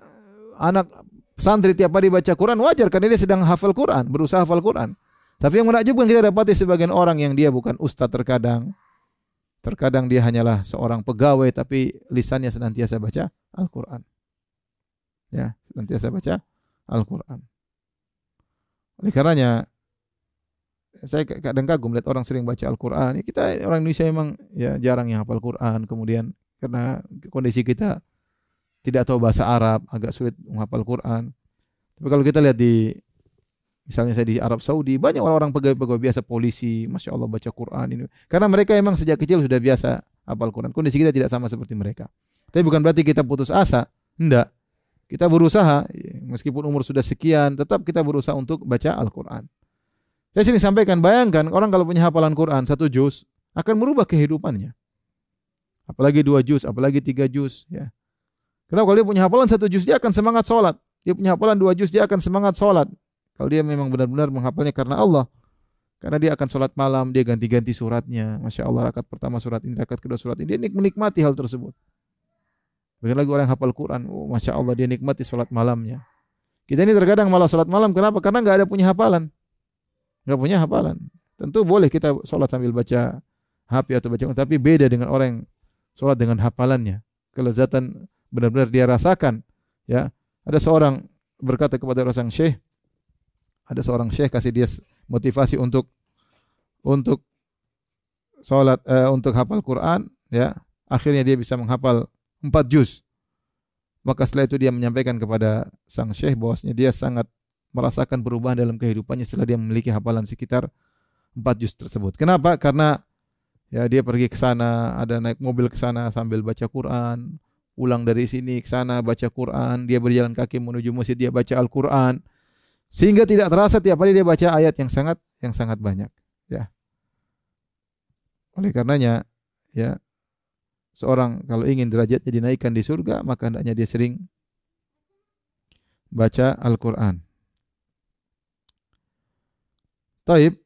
anak santri tiap hari baca Quran wajar karena dia sedang hafal Quran, berusaha hafal Quran. Tapi yang menakjubkan kita dapati sebagian orang yang dia bukan ustaz terkadang. Terkadang dia hanyalah seorang pegawai tapi lisannya senantiasa baca Al-Quran. Ya, senantiasa baca Al-Quran. Oleh karenanya saya kadang kagum lihat orang sering baca Al-Quran. Ya, kita orang Indonesia memang ya jarang yang hafal Quran. Kemudian karena kondisi kita tidak tahu bahasa Arab, agak sulit menghafal Quran. Tapi kalau kita lihat di misalnya saya di Arab Saudi, banyak orang-orang pegawai-pegawai biasa polisi, masya Allah baca Quran ini. Karena mereka memang sejak kecil sudah biasa hafal Quran. Kondisi kita tidak sama seperti mereka. Tapi bukan berarti kita putus asa. Tidak. Kita berusaha, meskipun umur sudah sekian, tetap kita berusaha untuk baca Al-Quran. Saya sering sampaikan, bayangkan orang kalau punya hafalan Quran satu juz akan merubah kehidupannya. Apalagi dua juz, apalagi tiga juz. Ya. Kenapa kalau dia punya hafalan satu juz dia akan semangat sholat. Dia punya hafalan dua juz dia akan semangat sholat. Kalau dia memang benar-benar menghafalnya karena Allah. Karena dia akan sholat malam, dia ganti-ganti suratnya. Masya Allah, rakaat pertama surat ini, rakaat kedua surat ini. Dia menikmati hal tersebut. Bagaimana lagi orang yang hafal Quran, oh, Masya Allah dia nikmati sholat malamnya. Kita ini terkadang malah sholat malam, kenapa? Karena nggak ada punya hafalan nggak punya hafalan. Tentu boleh kita sholat sambil baca HP atau baca, tapi beda dengan orang yang sholat dengan hafalannya. Kelezatan benar-benar dia rasakan. Ya, ada seorang berkata kepada orang syekh, ada seorang syekh kasih dia motivasi untuk untuk sholat uh, untuk hafal Quran, ya akhirnya dia bisa menghafal empat juz. Maka setelah itu dia menyampaikan kepada sang syekh bahwasanya dia sangat merasakan perubahan dalam kehidupannya setelah dia memiliki hafalan sekitar empat juz tersebut. Kenapa? Karena ya dia pergi ke sana, ada naik mobil ke sana sambil baca Quran, pulang dari sini ke sana baca Quran, dia berjalan kaki menuju masjid dia baca Al-Qur'an. Sehingga tidak terasa tiap hari dia baca ayat yang sangat yang sangat banyak, ya. Oleh karenanya, ya seorang kalau ingin derajatnya dinaikkan di surga, maka hendaknya dia sering baca Al-Qur'an. Taib.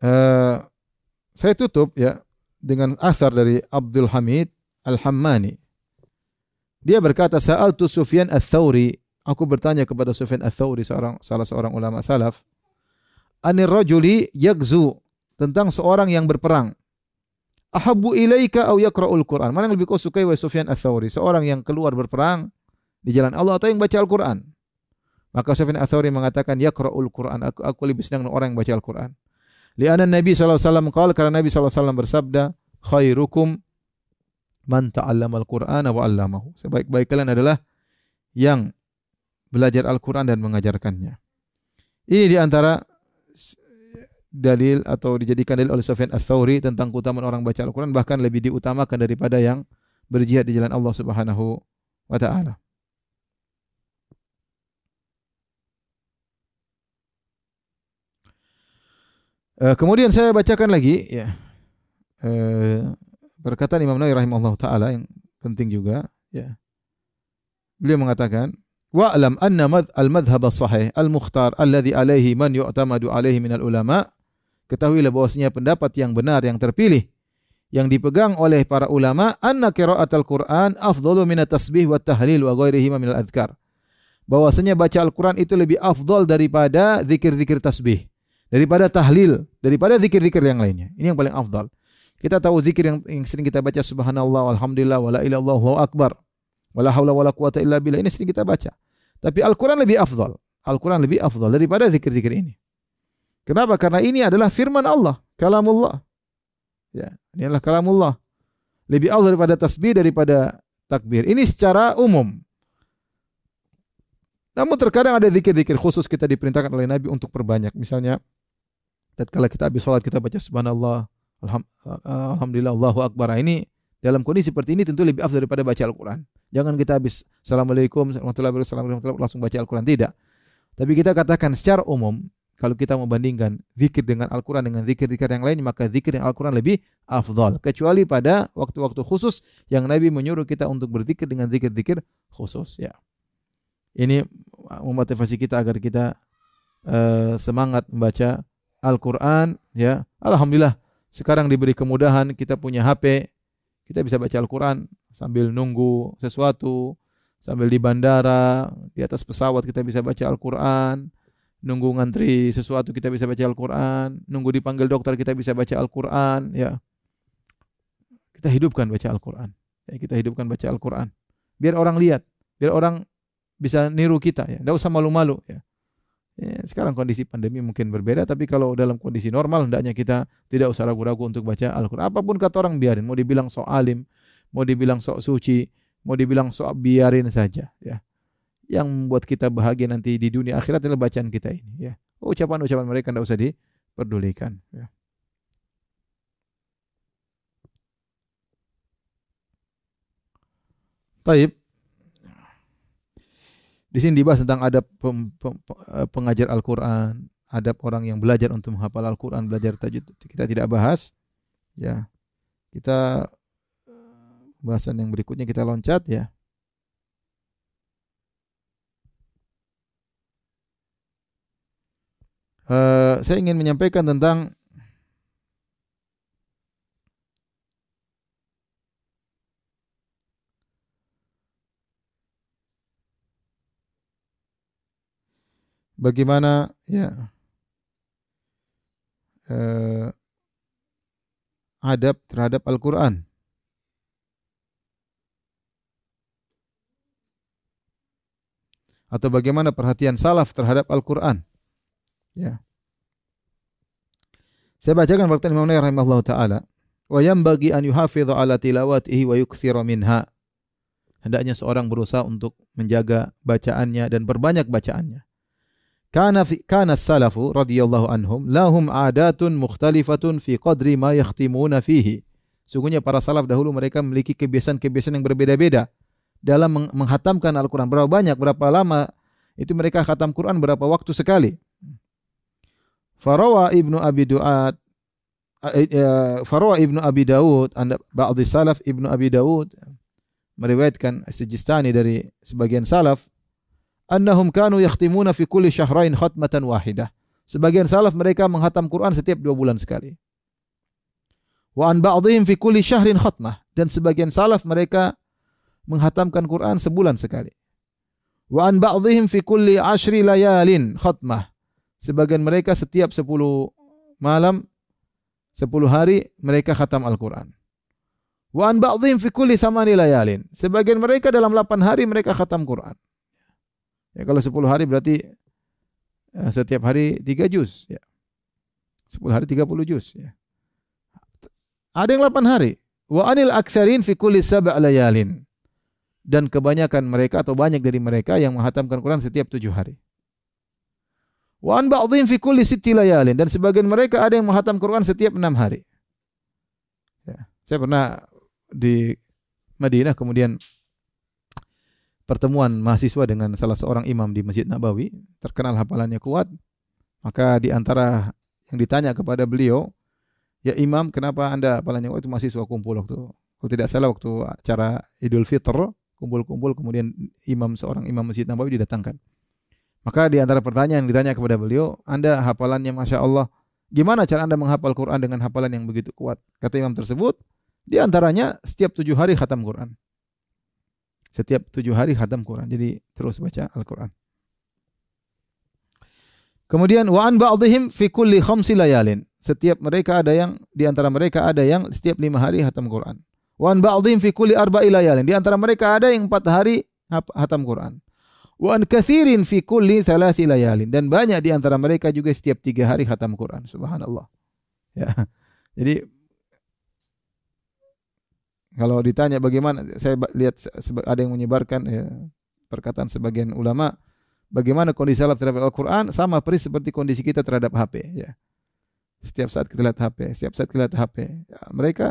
Uh, saya tutup ya dengan asar dari Abdul Hamid Al-Hammani. Dia berkata, Sa'altu Sufyan Al-Thawri. Aku bertanya kepada Sufyan Al-Thawri, seorang, salah seorang ulama salaf. Anir rajuli yagzu. Tentang seorang yang berperang. Ahabu ilaika au yakra'ul Qur'an. Mana yang lebih kau sukai wa Sufyan Al-Thawri? Seorang yang keluar berperang di jalan Allah atau yang baca Al-Quran. Maka Sufyan Ats-Tsauri mengatakan yaqra'ul Qur'an. Aku, aku lebih senang orang yang baca Al-Qur'an. Li'anna Nabi sallallahu alaihi wasallam karena Nabi sallallahu alaihi wasallam bersabda, "Khairukum man ta'allama al-Qur'ana wa 'allamahu." Sebaik-baik kalian adalah yang belajar Al-Qur'an dan mengajarkannya. Ini di antara dalil atau dijadikan dalil oleh Sufyan Ats-Tsauri tentang keutamaan orang baca Al-Qur'an bahkan lebih diutamakan daripada yang berjihad di jalan Allah Subhanahu wa taala. Uh, kemudian saya bacakan lagi ya. Uh, perkataan Imam Nawawi rahimahullah taala yang penting juga ya. Beliau mengatakan wa'lam anna al-madhhab as-sahih al-mukhtar alladhi alaihi man yu'tamadu alaihi minal ulama ketahuilah bahwasanya pendapat yang benar yang terpilih yang dipegang oleh para ulama anna qiraatul Quran afdalu min at-tasbih wa tahlil wa ghairihi min al-adhkar bahwasanya baca Al-Quran itu lebih afdal daripada zikir-zikir tasbih daripada tahlil, daripada zikir-zikir yang lainnya. Ini yang paling afdal. Kita tahu zikir yang, yang sering kita baca subhanallah walhamdulillah wala ilaha illallah akbar. Wala haula wala quwata illa billah. Ini sering kita baca. Tapi Al-Qur'an lebih afdal. Al-Qur'an lebih afdal daripada zikir-zikir ini. Kenapa? Karena ini adalah firman Allah, kalamullah. Ya, ini adalah kalamullah. Lebih afdal daripada tasbih daripada takbir. Ini secara umum. Namun terkadang ada zikir-zikir khusus kita diperintahkan oleh Nabi untuk perbanyak. Misalnya tatkala kita habis salat kita baca subhanallah, alham, alhamdulillah, Allahu akbar. Nah, ini dalam kondisi seperti ini tentu lebih afdal daripada baca Al-Qur'an. Jangan kita habis assalamualaikum warahmatullahi wabarakatuh langsung baca Al-Qur'an tidak. Tapi kita katakan secara umum kalau kita membandingkan zikir dengan Al-Quran dengan zikir-zikir yang lain, maka zikir yang Al-Quran lebih afdal. Kecuali pada waktu-waktu khusus yang Nabi menyuruh kita untuk berzikir dengan zikir-zikir khusus. Ya. Ini memotivasi kita agar kita uh, semangat membaca Al-Quran ya Alhamdulillah sekarang diberi kemudahan kita punya HP kita bisa baca Al-Quran sambil nunggu sesuatu sambil di bandara di atas pesawat kita bisa baca Al-Quran nunggu ngantri sesuatu kita bisa baca Al-Quran nunggu dipanggil dokter kita bisa baca Al-Quran ya. Kita hidupkan baca Al-Quran ya, kita hidupkan baca Al-Quran. Biar orang lihat biar orang bisa niru kita ya. Tidak usah malu-malu ya Ya, sekarang kondisi pandemi mungkin berbeda, tapi kalau dalam kondisi normal hendaknya kita tidak usah ragu-ragu untuk baca Al-Quran. Apa pun kata orang biarin, mau dibilang sok alim, mau dibilang sok suci, mau dibilang sok biarin saja. Ya. Yang membuat kita bahagia nanti di dunia akhirat adalah bacaan kita ini. Ya. Ucapan-ucapan mereka tidak usah diperdulikan. Ya. Taib. Di sini dibahas tentang adab pem, pem, eh, pengajar Al-Qur'an, adab orang yang belajar untuk menghafal Al-Qur'an, belajar tajwid. Kita tidak bahas. Ya. Kita eh, bahasan yang berikutnya kita loncat ya. Uh, saya ingin menyampaikan tentang bagaimana ya eh, adab terhadap Al-Quran. Atau bagaimana perhatian salaf terhadap Al-Quran. Ya. Saya bacakan perkataan Imam Nawawi rahimahullah taala. Wa yanbaghi an yuhafidha ala tilawatihi wa yukthira minha. Hendaknya seorang berusaha untuk menjaga bacaannya dan berbanyak bacaannya. Kana fi, kana salafu radhiyallahu anhum lahum adatun mukhtalifatun fi qadri ma yakhtimuna fihi. Sungguhnya para salaf dahulu mereka memiliki kebiasaan-kebiasaan yang berbeda-beda dalam menghatamkan Al-Qur'an. Berapa banyak, berapa lama itu mereka khatam Quran berapa waktu sekali. Farawa Ibnu Abi Duat eh, eh, Farawa Ibnu Abi Dawud ba'dhi salaf Ibnu Abi Dawud meriwayatkan Sijistani dari sebagian salaf annahum kanu yakhtimuna fi kulli syahrain khatmatan wahidah. Sebagian salaf mereka menghatam Quran setiap dua bulan sekali. Wa an ba'dihim fi kulli syahrin khatmah dan sebagian salaf mereka menghatamkan Quran sebulan sekali. Wa an ba'dihim fi kulli ashri layalin khatmah. Sebagian mereka setiap sepuluh malam, sepuluh hari mereka khatam Al-Quran. Wa an ba'dihim fi kulli thamani layalin. Sebagian mereka dalam 8 hari mereka khatam Quran. Ya kalau 10 hari berarti uh, setiap hari 3 juz ya. 10 hari 30 juz ya. Ada yang 8 hari. Wa anil aktsarin fi kulli sab' layalin. Dan kebanyakan mereka atau banyak dari mereka yang menghatamkan Quran setiap 7 hari. Wa an ba'dhim fi kulli sitti layalin dan sebagian mereka ada yang menghatam Quran setiap 6 hari. Ya. Saya pernah di Madinah kemudian pertemuan mahasiswa dengan salah seorang imam di Masjid Nabawi, terkenal hafalannya kuat. Maka di antara yang ditanya kepada beliau, Ya imam, kenapa anda apalagi waktu mahasiswa kumpul waktu kalau tidak salah waktu acara Idul Fitr kumpul-kumpul kemudian imam seorang imam masjid Nabawi didatangkan. Maka di antara pertanyaan yang ditanya kepada beliau, anda hafalannya masya Allah, gimana cara anda menghafal Quran dengan hafalan yang begitu kuat? Kata imam tersebut, di antaranya setiap tujuh hari khatam Quran. Setiap tujuh hari khatam Quran. Jadi terus baca Al-Quran. Kemudian wa an ba'dihim fi kulli khamsi layalin setiap mereka ada yang di antara mereka ada yang setiap lima hari hatam Quran. Wan ba'dhim fi kulli arba'i layalin. Di antara mereka ada yang empat hari hatam Quran. Wan kathirin fi kulli thalathi layalin. Dan banyak di antara mereka juga setiap tiga hari hatam Quran. Subhanallah. Ya. Jadi kalau ditanya bagaimana, saya lihat ada yang menyebarkan ya, perkataan sebagian ulama, bagaimana kondisi salaf terhadap Al-Quran sama persis seperti kondisi kita terhadap HP. Ya. Setiap saat kita lihat HP, setiap saat kita lihat HP. Ya, mereka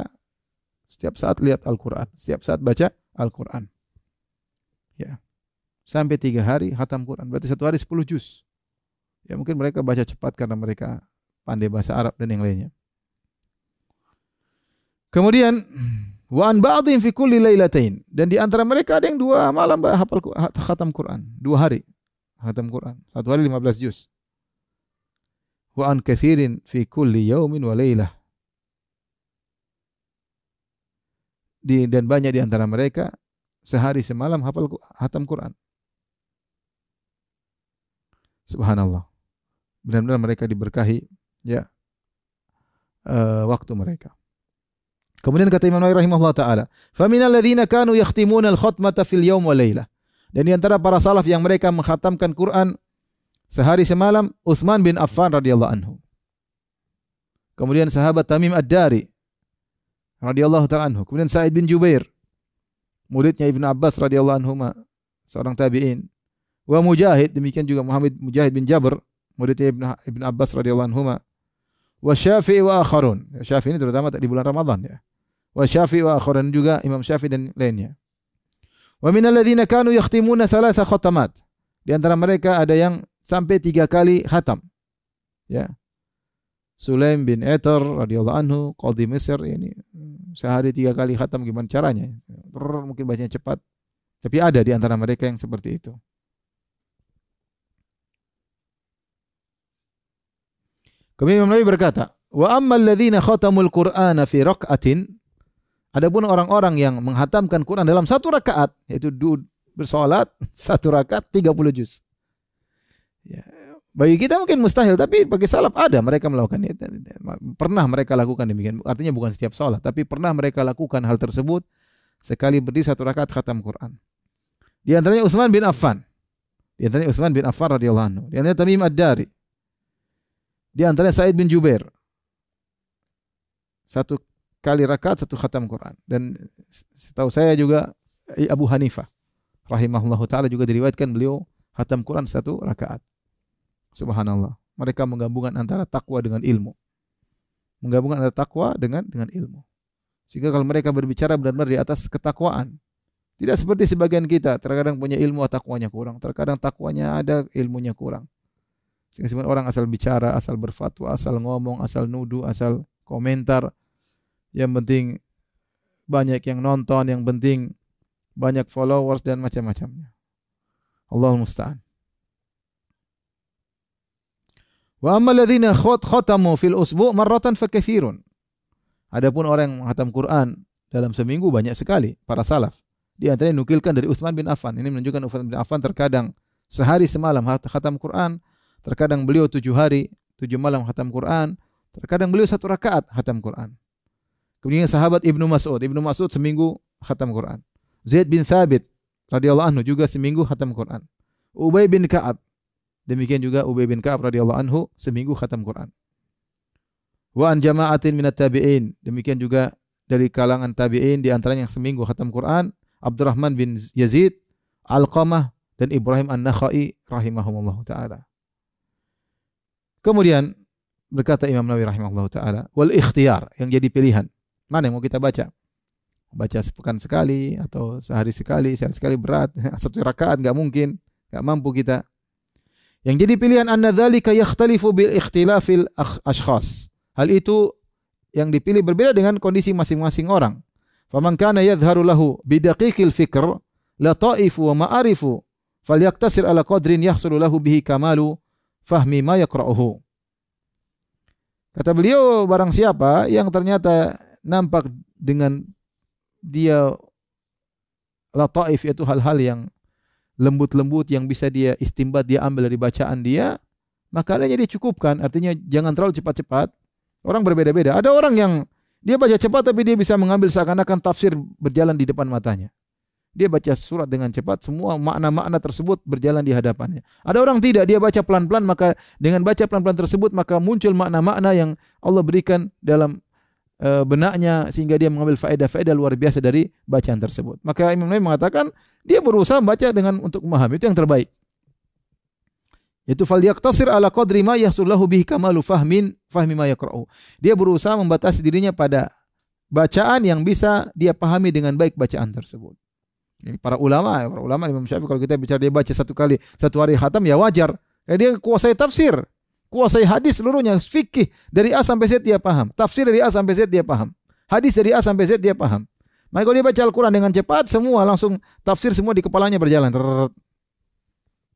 setiap saat lihat Al-Quran, setiap saat baca Al-Quran. Ya. Sampai tiga hari hatam Quran. Berarti satu hari sepuluh juz. Ya mungkin mereka baca cepat karena mereka pandai bahasa Arab dan yang lainnya. Kemudian wa an ba'dhin fi kulli lailatain dan di antara mereka ada yang dua malam hafal khatam Quran, dua hari khatam Quran. Satu hari 15 juz wa an kathirin fi kulli yaumin wa laylah. Di, dan banyak di antara mereka sehari semalam hafal hatam Quran. Subhanallah. Benar-benar mereka diberkahi ya uh, waktu mereka. Kemudian kata Imam Nawawi rahimahullah taala, "Fa minal ladzina kanu yakhtimuna al-khatmata fil yawm wa laylah." Dan di antara para salaf yang mereka menghatamkan Quran Sehari semalam Uthman bin Affan radhiyallahu anhu. Kemudian sahabat Tamim Ad-Dari radhiyallahu taala anhu. Kemudian Sa'id bin Jubair muridnya Ibnu Abbas radhiyallahu anhu seorang tabi'in. Wa Mujahid demikian juga Muhammad Mujahid bin Jabr muridnya Ibnu Ibnu Abbas radhiyallahu anhu. Wa Syafi'i wa akharun. Syafi'i ini terutama di bulan Ramadan ya. Wa Syafi'i wa akharun juga Imam Syafi'i dan lainnya. Wa min alladhina kanu yakhtimuna thalatha khatamat. Di antara mereka ada yang sampai tiga kali khatam. Ya. Sulaim bin Eter radhiyallahu anhu, qadhi Mesir ini sehari tiga kali khatam gimana caranya? Mungkin bacanya cepat. Tapi ada di antara mereka yang seperti itu. Kemudian Imam Nawawi berkata, "Wa ammal ladzina khatamul Qur'ana fi rak'atin" Adapun orang-orang yang menghatamkan Quran dalam satu rakaat, yaitu bersolat satu rakaat 30 juz. Ya, bagi kita mungkin mustahil, tapi bagi salaf ada mereka melakukan itu. Pernah mereka lakukan demikian. Artinya bukan setiap sholat, tapi pernah mereka lakukan hal tersebut sekali berdiri satu rakaat khatam Quran. Di antaranya Utsman bin Affan. Di antaranya Utsman bin Affan radhiyallahu anhu. Di antaranya Tamim Ad-Dari. Di antaranya Said bin Jubair. Satu kali rakaat satu khatam Quran. Dan setahu saya juga Abu Hanifah rahimahullahu taala juga diriwayatkan beliau khatam Quran satu rakaat. Subhanallah. Mereka menggabungkan antara takwa dengan ilmu. Menggabungkan antara takwa dengan dengan ilmu. Sehingga kalau mereka berbicara benar-benar di atas ketakwaan. Tidak seperti sebagian kita, terkadang punya ilmu takwanya kurang, terkadang takwanya ada, ilmunya kurang. Sehingga orang asal bicara, asal berfatwa, asal ngomong, asal nuduh, asal komentar. Yang penting banyak yang nonton, yang penting banyak followers dan macam-macamnya. Allah musta'an. Wa amma alladhina khatamu fil usbu' marratan fakathirun. Adapun orang yang menghatam Quran dalam seminggu banyak sekali para salaf. Di antaranya nukilkan dari Uthman bin Affan. Ini menunjukkan Uthman bin Affan terkadang sehari semalam khatam Quran, terkadang beliau tujuh hari, tujuh malam khatam Quran, terkadang beliau satu rakaat khatam Quran. Kemudian sahabat Ibnu Mas'ud, Ibnu Mas'ud seminggu khatam Quran. Zaid bin Thabit radhiyallahu anhu juga seminggu khatam Quran. Ubay bin Ka'ab. Demikian juga Ubay bin Ka'ab radhiyallahu anhu seminggu khatam Quran. Wa an jama'atin minat tabi'in. Demikian juga dari kalangan tabi'in di antaranya yang seminggu khatam Quran, Abdurrahman bin Yazid, Alqamah dan Ibrahim An-Nakhai rahimahumullah taala. Kemudian berkata Imam Nawawi rahimahullah taala, wal ikhtiyar yang jadi pilihan. Mana yang mau kita baca? Baca sepekan sekali atau sehari sekali, sehari sekali berat, satu rakaat enggak mungkin, enggak mampu kita. Yang jadi pilihan anna dzalika yakhtalifu bil ikhtilafil ashkhas. Hal itu yang dipilih berbeda dengan kondisi masing-masing orang. Faman kana yadhharu lahu bidaqiqil fikr la ta'ifu wa ma'arifu falyaktasir ala qadrin yahsulu lahu bihi kamalu fahmi ma yaqra'uhu. Kata beliau barang siapa yang ternyata nampak dengan dia lataif yaitu hal-hal yang lembut-lembut yang bisa dia istimbat dia ambil dari bacaan dia maka adanya dicukupkan. Artinya jangan terlalu cepat-cepat. Orang berbeda-beda. Ada orang yang dia baca cepat tapi dia bisa mengambil seakan-akan tafsir berjalan di depan matanya. Dia baca surat dengan cepat, semua makna-makna tersebut berjalan di hadapannya. Ada orang tidak, dia baca pelan-pelan, maka dengan baca pelan-pelan tersebut, maka muncul makna-makna yang Allah berikan dalam benaknya, sehingga dia mengambil faedah-faedah luar biasa dari bacaan tersebut. Maka Imam Nawawi mengatakan, dia berusaha membaca dengan untuk memahami, itu yang terbaik. Yaitu fal yaktasir ala qadri ma yahsullahu bihi kamalu fahmin fahmi ma yaqra'u. Dia berusaha membatasi dirinya pada bacaan yang bisa dia pahami dengan baik bacaan tersebut. Ini para ulama, para ulama Imam Syafi'i kalau kita bicara dia baca satu kali satu hari khatam ya wajar. Karena dia kuasai tafsir, kuasai hadis seluruhnya, fikih dari A sampai Z dia paham, tafsir dari A sampai Z dia paham, hadis dari A sampai Z dia paham. Maka kalau dia baca Al-Quran dengan cepat, semua langsung tafsir semua di kepalanya berjalan.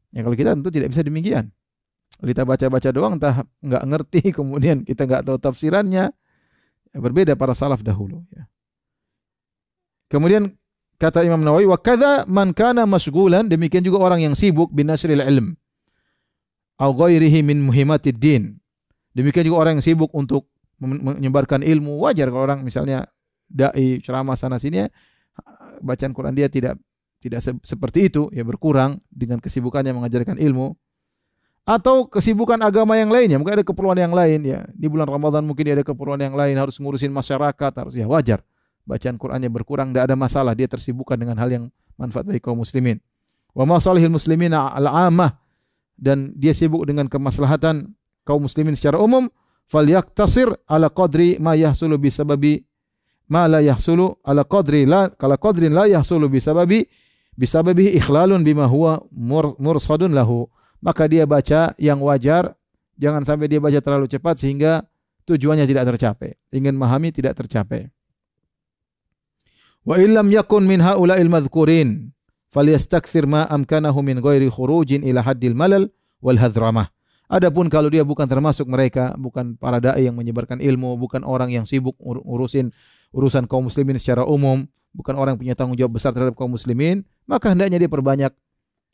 Ya kalau kita tentu tidak bisa demikian. Kita baca-baca doang, entah nggak ngerti, kemudian kita nggak tahu tafsirannya. Ya, berbeda para salaf dahulu. Ya. Kemudian Kata Imam Nawawi, wa kadza man kana masghulan, demikian juga orang yang sibuk bin nasril ilm au ghairihi min muhimmatid din. Demikian juga orang yang sibuk untuk menyebarkan ilmu. Wajar kalau orang misalnya dai ceramah sana sini bacaan Quran dia tidak tidak se seperti itu, ya berkurang dengan kesibukannya mengajarkan ilmu atau kesibukan agama yang lainnya, mungkin ada keperluan yang lain ya. Di bulan Ramadan mungkin ada keperluan yang lain, harus ngurusin masyarakat, harus ya wajar bacaan Qur'annya berkurang, tidak ada masalah. Dia tersibukkan dengan hal yang manfaat bagi kaum muslimin. Wa masalihil muslimina al-ammah dan dia sibuk dengan kemaslahatan kaum muslimin secara umum, falyaktasir ala qadri ma yahsulu bi sababi ma la yahsulu ala qadri la kala qadrin la yahsulu bi sababi bi sababi ikhlalun bima huwa mur, mursadun lahu. Maka dia baca yang wajar, jangan sampai dia baca terlalu cepat sehingga tujuannya tidak tercapai. Ingin memahami tidak tercapai. Wa illam yakun min haula'il madhkurin falyastakthir ma amkanahu min ghairi khurujin ila haddil malal wal hadramah. Adapun kalau dia bukan termasuk mereka, bukan para dai yang menyebarkan ilmu, bukan orang yang sibuk urusin urusan kaum muslimin secara umum, bukan orang yang punya tanggung jawab besar terhadap kaum muslimin, maka hendaknya dia perbanyak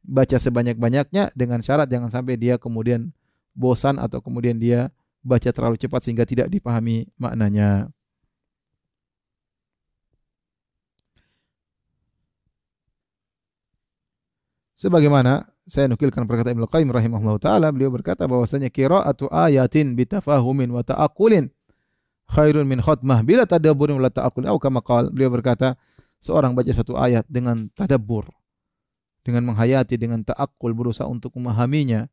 baca sebanyak-banyaknya dengan syarat jangan sampai dia kemudian bosan atau kemudian dia baca terlalu cepat sehingga tidak dipahami maknanya. Sebagaimana saya nukilkan perkataan Ibnu Qayyim rahimahullah taala beliau berkata bahwasanya qiraatu ayatin bitafahumin wa ta'aqulin khairun min khutmah bila tadabburin wa ta'aqul atau kama qala beliau berkata seorang baca satu ayat dengan tadabbur dengan menghayati dengan ta'akul berusaha untuk memahaminya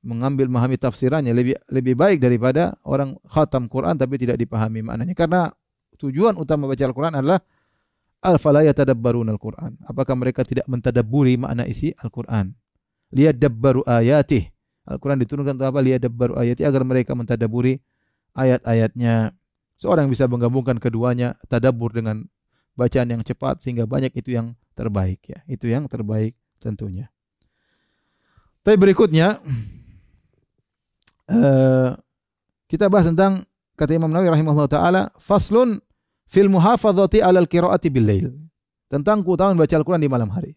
mengambil memahami tafsirannya lebih lebih baik daripada orang khatam Quran tapi tidak dipahami maknanya. Karena tujuan utama baca Al-Quran adalah Al-fala yatadabbarun al-Qur'an. Apakah mereka tidak mentadabburi makna isi Al-Qur'an? Liyadabbaru ayatih. Al-Qur'an diturunkan untuk apa? Liyadabbaru ayatih agar mereka mentadabburi ayat-ayatnya. Seorang bisa menggabungkan keduanya, tadabbur dengan bacaan yang cepat sehingga banyak itu yang terbaik ya. Itu yang terbaik tentunya. Tapi berikutnya uh, kita bahas tentang kata Imam Nawawi rahimahullah taala faslun fil muhafadzati alal qiraati bil lail. Tentang keutamaan baca Al-Qur'an di malam hari.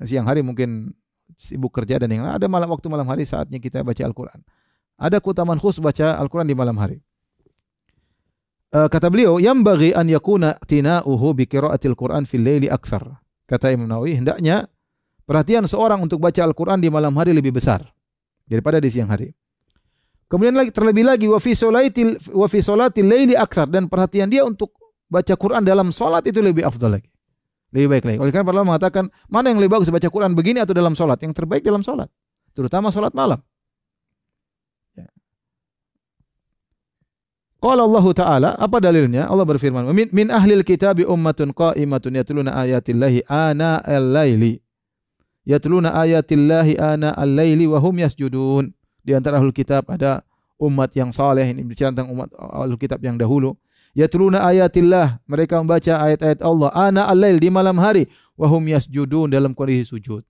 Siang hari mungkin sibuk kerja dan yang ada malam waktu malam hari saatnya kita baca Al-Qur'an. Ada keutamaan khusus baca Al-Qur'an di malam hari. Uh, kata beliau, yang bagi an yakuna tina'uhu bi qiraatil Qur'an fil laili akthar. Kata Imam Nawawi, hendaknya Perhatian seorang untuk baca Al-Quran di malam hari lebih besar daripada di siang hari. Kemudian lagi terlebih lagi wa fi salatil wa fi salatil laili akthar dan perhatian dia untuk baca Quran dalam salat itu lebih afdal lagi. Lebih baik lagi. Oleh karena para mengatakan mana yang lebih bagus baca Quran begini atau dalam salat? Yang terbaik dalam salat, terutama salat malam. Qala Allah Ta'ala, apa dalilnya? Allah berfirman, min, min ahlil kitabi ummatun qa'imatun yatluna ayatillahi ana al-laili. Yatluna ayatillahi ana al-laili wa hum yasjudun. Di antara ahlul kitab ada umat yang saleh ini bicara tentang umat ahlul kitab yang dahulu. Yatluna ayatillah, mereka membaca ayat-ayat Allah ana al-lail di malam hari wa hum yasjudun dalam kondisi sujud.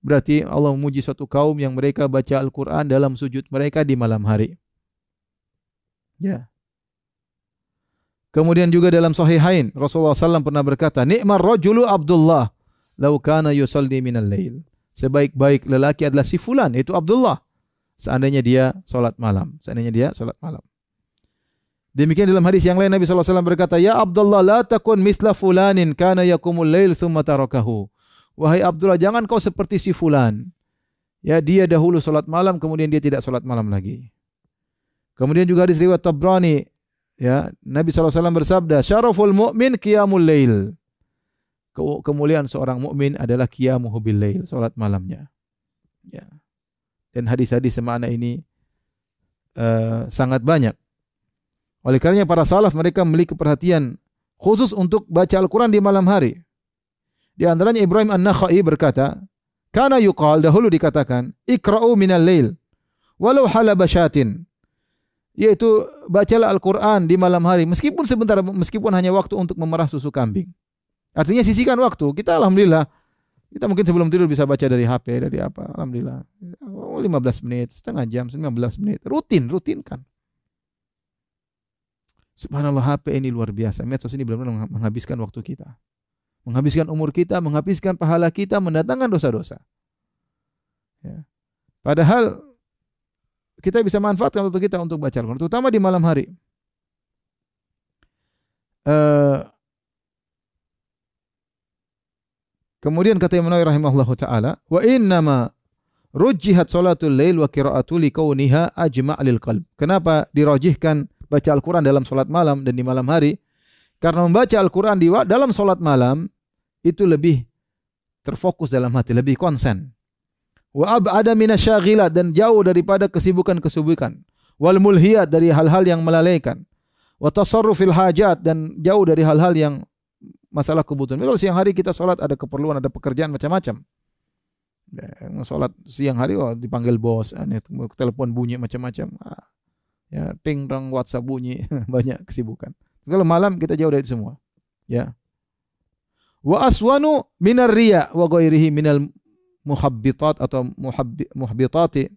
Berarti Allah memuji suatu kaum yang mereka baca Al-Qur'an dalam sujud mereka di malam hari. Ya. Kemudian juga dalam Sahihain Rasulullah SAW pernah berkata, "Ni'mar rajulu Abdullah lau kana yusalli minal lail." Sebaik-baik lelaki adalah si fulan, itu Abdullah. Seandainya dia salat malam, seandainya dia salat malam. Demikian dalam hadis yang lain Nabi SAW berkata, Ya Abdullah la takun mithla fulanin kana yakumul lail thumma tarakahu. Wahai Abdullah, jangan kau seperti si fulan. Ya, dia dahulu salat malam, kemudian dia tidak salat malam lagi. Kemudian juga hadis riwayat Tabrani ya Nabi SAW bersabda syaraful mu'min qiyamul lail kemuliaan seorang mukmin adalah qiyamuhu bil lail salat malamnya ya dan hadis-hadis semana ini uh, sangat banyak. Oleh karenanya para salaf mereka memiliki perhatian khusus untuk baca Al-Quran di malam hari. Di antaranya Ibrahim An-Nakhai berkata, Kana yuqal dahulu dikatakan, Ikra'u minal lail, walau halaba syatin yaitu bacalah Al-Quran di malam hari meskipun sebentar meskipun hanya waktu untuk memerah susu kambing. Artinya sisihkan waktu. Kita alhamdulillah kita mungkin sebelum tidur bisa baca dari HP dari apa alhamdulillah 15 menit setengah jam 19 menit rutin rutinkan Subhanallah HP ini luar biasa. Medsos ini benar-benar menghabiskan waktu kita. Menghabiskan umur kita, menghabiskan pahala kita, mendatangkan dosa-dosa. Ya. Padahal kita bisa manfaatkan waktu kita untuk baca Al-Quran, terutama di malam hari. Uh, kemudian kata Imam Nawawi rahimahullah taala, wa innama rujjihat salatul lail wa qira'atu kauniha ajma' lil qalb. Kenapa dirajihkan baca Al-Quran dalam salat malam dan di malam hari? Karena membaca Al-Quran di dalam salat malam itu lebih terfokus dalam hati, lebih konsen wa ab'ada minasyaghilat dan jauh daripada kesibukan-kesibukan wal mulhiyat dari hal-hal yang melalaikan wa tasarrufil hajat dan jauh dari hal-hal yang masalah kebutuhan. Kalau siang hari kita sholat ada keperluan, ada pekerjaan macam-macam. Ya, sholat siang hari oh, dipanggil bos, aneh, telepon bunyi macam-macam. Ah, ya, ting dong WhatsApp bunyi, banyak kesibukan. Kalau malam kita jauh dari semua. Ya. Wa aswanu minar riya wa ghairihi minal muhabbitat atau muhabbi, muhbitati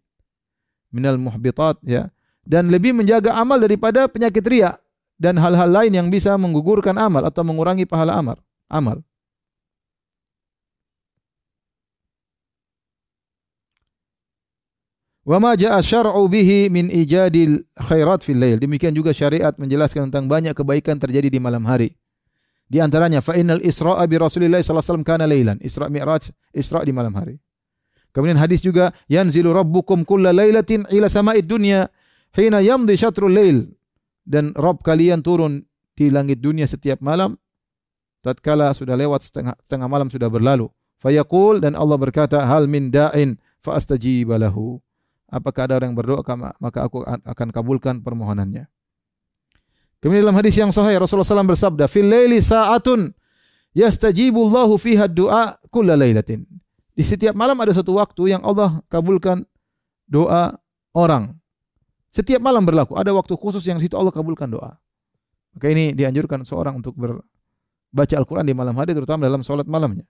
minal muhbitat ya dan lebih menjaga amal daripada penyakit ria dan hal-hal lain yang bisa menggugurkan amal atau mengurangi pahala amal amal Wa ma jaa syar'u bihi min ijadil khairat fil lail. Demikian juga syariat menjelaskan tentang banyak kebaikan terjadi di malam hari. Di antaranya fa innal Isra'a bi Rasulillah sallallahu alaihi wasallam kana lailan. Isra Mi'raj, Isra di malam hari. Kemudian hadis juga yanzilu rabbukum kulla lailatin ila sama'id dunya hina yamdi syatrul lail. Dan Rabb kalian turun di langit dunia setiap malam tatkala sudah lewat setengah setengah malam sudah berlalu. Fayaqul dan Allah berkata hal min da'in fa astajib lahu. Apakah ada orang yang berdoa maka aku akan kabulkan permohonannya. Kemudian dalam hadis yang sahih Rasulullah SAW bersabda, "Fil laili sa'atun yastajibu Allahu fiha du'a kulla lailatin." Di setiap malam ada satu waktu yang Allah kabulkan doa orang. Setiap malam berlaku, ada waktu khusus yang situ Allah kabulkan doa. Maka ini dianjurkan seorang untuk berbaca Al-Quran di malam hari, terutama dalam sholat malamnya.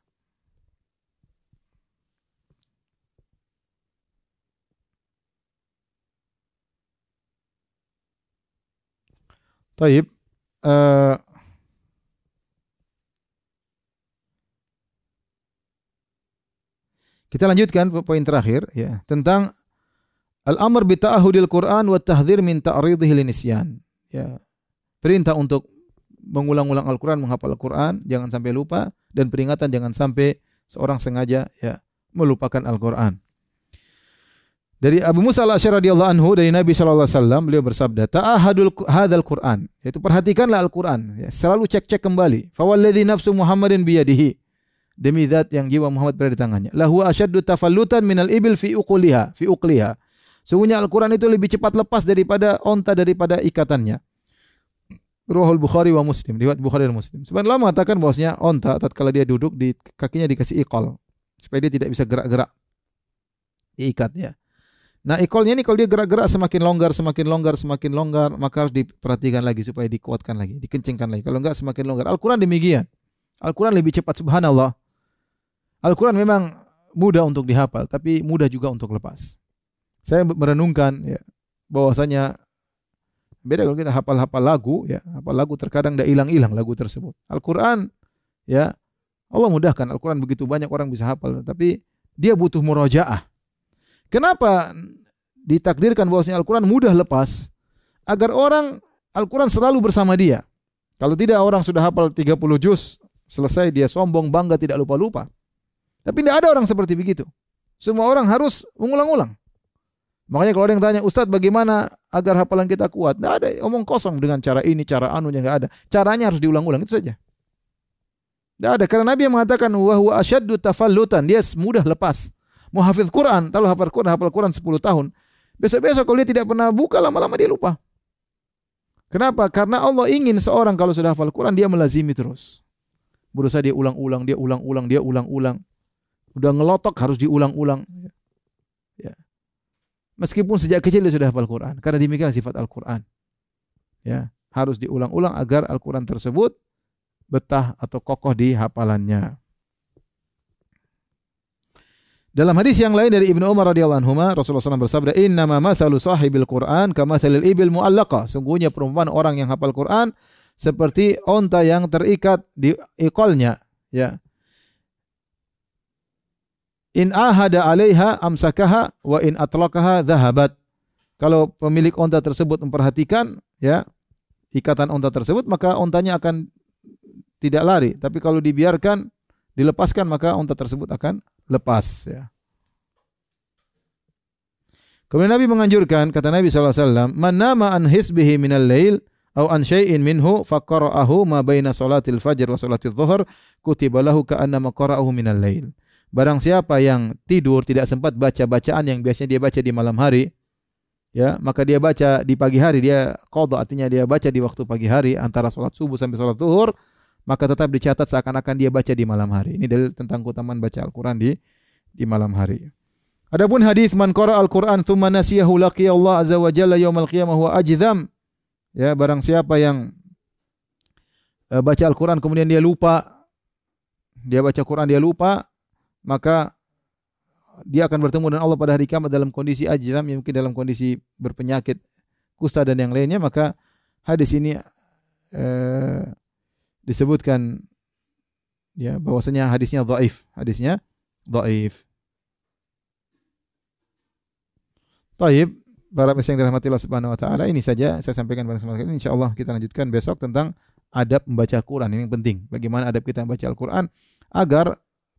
Taib. Uh, kita lanjutkan poin terakhir ya tentang al-amr bi ta'ahudil Quran wa tahdhir min ta'ridhihi linisyan. Ya. Perintah untuk mengulang-ulang Al-Quran, menghafal Al-Quran, jangan sampai lupa dan peringatan jangan sampai seorang sengaja ya melupakan Al-Qur'an. Dari Abu Musa al-Asy'ari radhiyallahu anhu dari Nabi sallallahu alaihi wasallam beliau bersabda, "Ta'ahadul hadzal Qur'an." Yaitu perhatikanlah Al-Qur'an, ya, selalu cek-cek kembali. Fawalladzi nafsu Muhammadin biyadihi. Demi zat yang jiwa Muhammad berada di tangannya. Lahu asyaddu tafallutan minal ibil fi uquliha, fi uqliha. Sungguhnya Al-Qur'an itu lebih cepat lepas daripada onta daripada ikatannya. Ruhul Bukhari wa Muslim, riwayat Bukhari dan Muslim. Sebenarnya mengatakan bahwasanya onta tatkala dia duduk di kakinya dikasih ikol supaya dia tidak bisa gerak-gerak. Diikat ya. Nah, ikolnya ini kalau dia gerak-gerak semakin longgar, semakin longgar, semakin longgar, maka harus diperhatikan lagi supaya dikuatkan lagi, dikencingkan lagi. Kalau enggak semakin longgar. Al-Quran demikian. Al-Quran lebih cepat, subhanallah. Al-Quran memang mudah untuk dihafal, tapi mudah juga untuk lepas. Saya merenungkan ya, bahwasanya beda kalau kita hafal-hafal lagu, ya, hafal lagu terkadang tidak hilang-hilang lagu tersebut. Al-Quran, ya, Allah mudahkan. Al-Quran begitu banyak orang bisa hafal, tapi dia butuh murojaah Kenapa ditakdirkan bahwasanya Al-Quran mudah lepas? Agar orang Al-Quran selalu bersama dia. Kalau tidak orang sudah hafal 30 juz, selesai dia sombong, bangga, tidak lupa-lupa. Tapi tidak ada orang seperti begitu. Semua orang harus mengulang-ulang. Makanya kalau ada yang tanya, Ustadz bagaimana agar hafalan kita kuat? Tidak ada, omong kosong dengan cara ini, cara anu yang tidak ada. Caranya harus diulang-ulang, itu saja. Tidak ada, karena Nabi yang mengatakan, wahwa asyaddu tafallutan, dia mudah lepas mau hafiz Quran, kalau hafal Quran, hafal Quran 10 tahun, besok-besok kalau dia tidak pernah buka, lama-lama dia lupa. Kenapa? Karena Allah ingin seorang kalau sudah hafal Quran, dia melazimi terus. Berusaha dia ulang-ulang, dia ulang-ulang, dia ulang-ulang. Udah ngelotok harus diulang-ulang. Ya. Meskipun sejak kecil dia sudah hafal Quran. Karena demikian sifat Al-Quran. Ya. Harus diulang-ulang agar Al-Quran tersebut betah atau kokoh di hafalannya. Dalam hadis yang lain dari Ibnu Umar radhiyallahu anhu, Rasulullah SAW bersabda, "Inna ma mathalu sahibil Qur'an kama mathalil ibil mu'allaqa." Sungguhnya perumpamaan orang yang hafal Quran seperti onta yang terikat di ikolnya, ya. In ahada 'alaiha amsakaha wa in atlaqaha dhahabat. Kalau pemilik onta tersebut memperhatikan, ya, ikatan onta tersebut, maka ontanya akan tidak lari. Tapi kalau dibiarkan, dilepaskan, maka onta tersebut akan lepas ya. Kemudian Nabi menganjurkan kata Nabi SAW, "Man nama an hisbihi minal lail au an syai'in minhu faqara'ahu ma baina salatil fajr wa salatil dhuhr kutiba lahu ka'annama qara'ahu minal lail." Barang siapa yang tidur tidak sempat baca bacaan yang biasanya dia baca di malam hari, ya, maka dia baca di pagi hari, dia qadha artinya dia baca di waktu pagi hari antara salat subuh sampai salat zuhur, maka tetap dicatat seakan-akan dia baca di malam hari. Ini dalil tentang keutamaan baca Al-Qur'an di di malam hari. Adapun hadis man qara al-Qur'an tsumma nasiyahu laqiya Allah azza wa jalla yaumal qiyamah huwa ajdam. Ya, barang siapa yang uh, baca Al-Qur'an kemudian dia lupa dia baca Quran dia lupa, maka dia akan bertemu dengan Allah pada hari kiamat dalam kondisi ajdam, ya mungkin dalam kondisi berpenyakit kusta dan yang lainnya, maka hadis ini uh, disebutkan ya bahwasanya hadisnya dhaif, hadisnya dhaif. Taib, para yang dirahmati Allah Subhanahu wa taala, ini saja saya sampaikan pada kesempatan ini. Insyaallah kita lanjutkan besok tentang adab membaca Al-Qur'an. Ini yang penting. Bagaimana adab kita membaca Al-Qur'an agar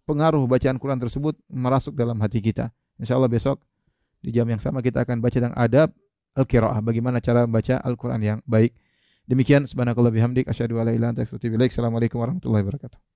pengaruh bacaan Quran tersebut merasuk dalam hati kita. Insyaallah besok di jam yang sama kita akan baca tentang adab al-qiraah, bagaimana cara membaca Al-Qur'an yang baik. Demikian subhanakallah bihamdik asyhadu an la ilaha illa anta astaghfiruka. Assalamualaikum warahmatullahi wabarakatuh.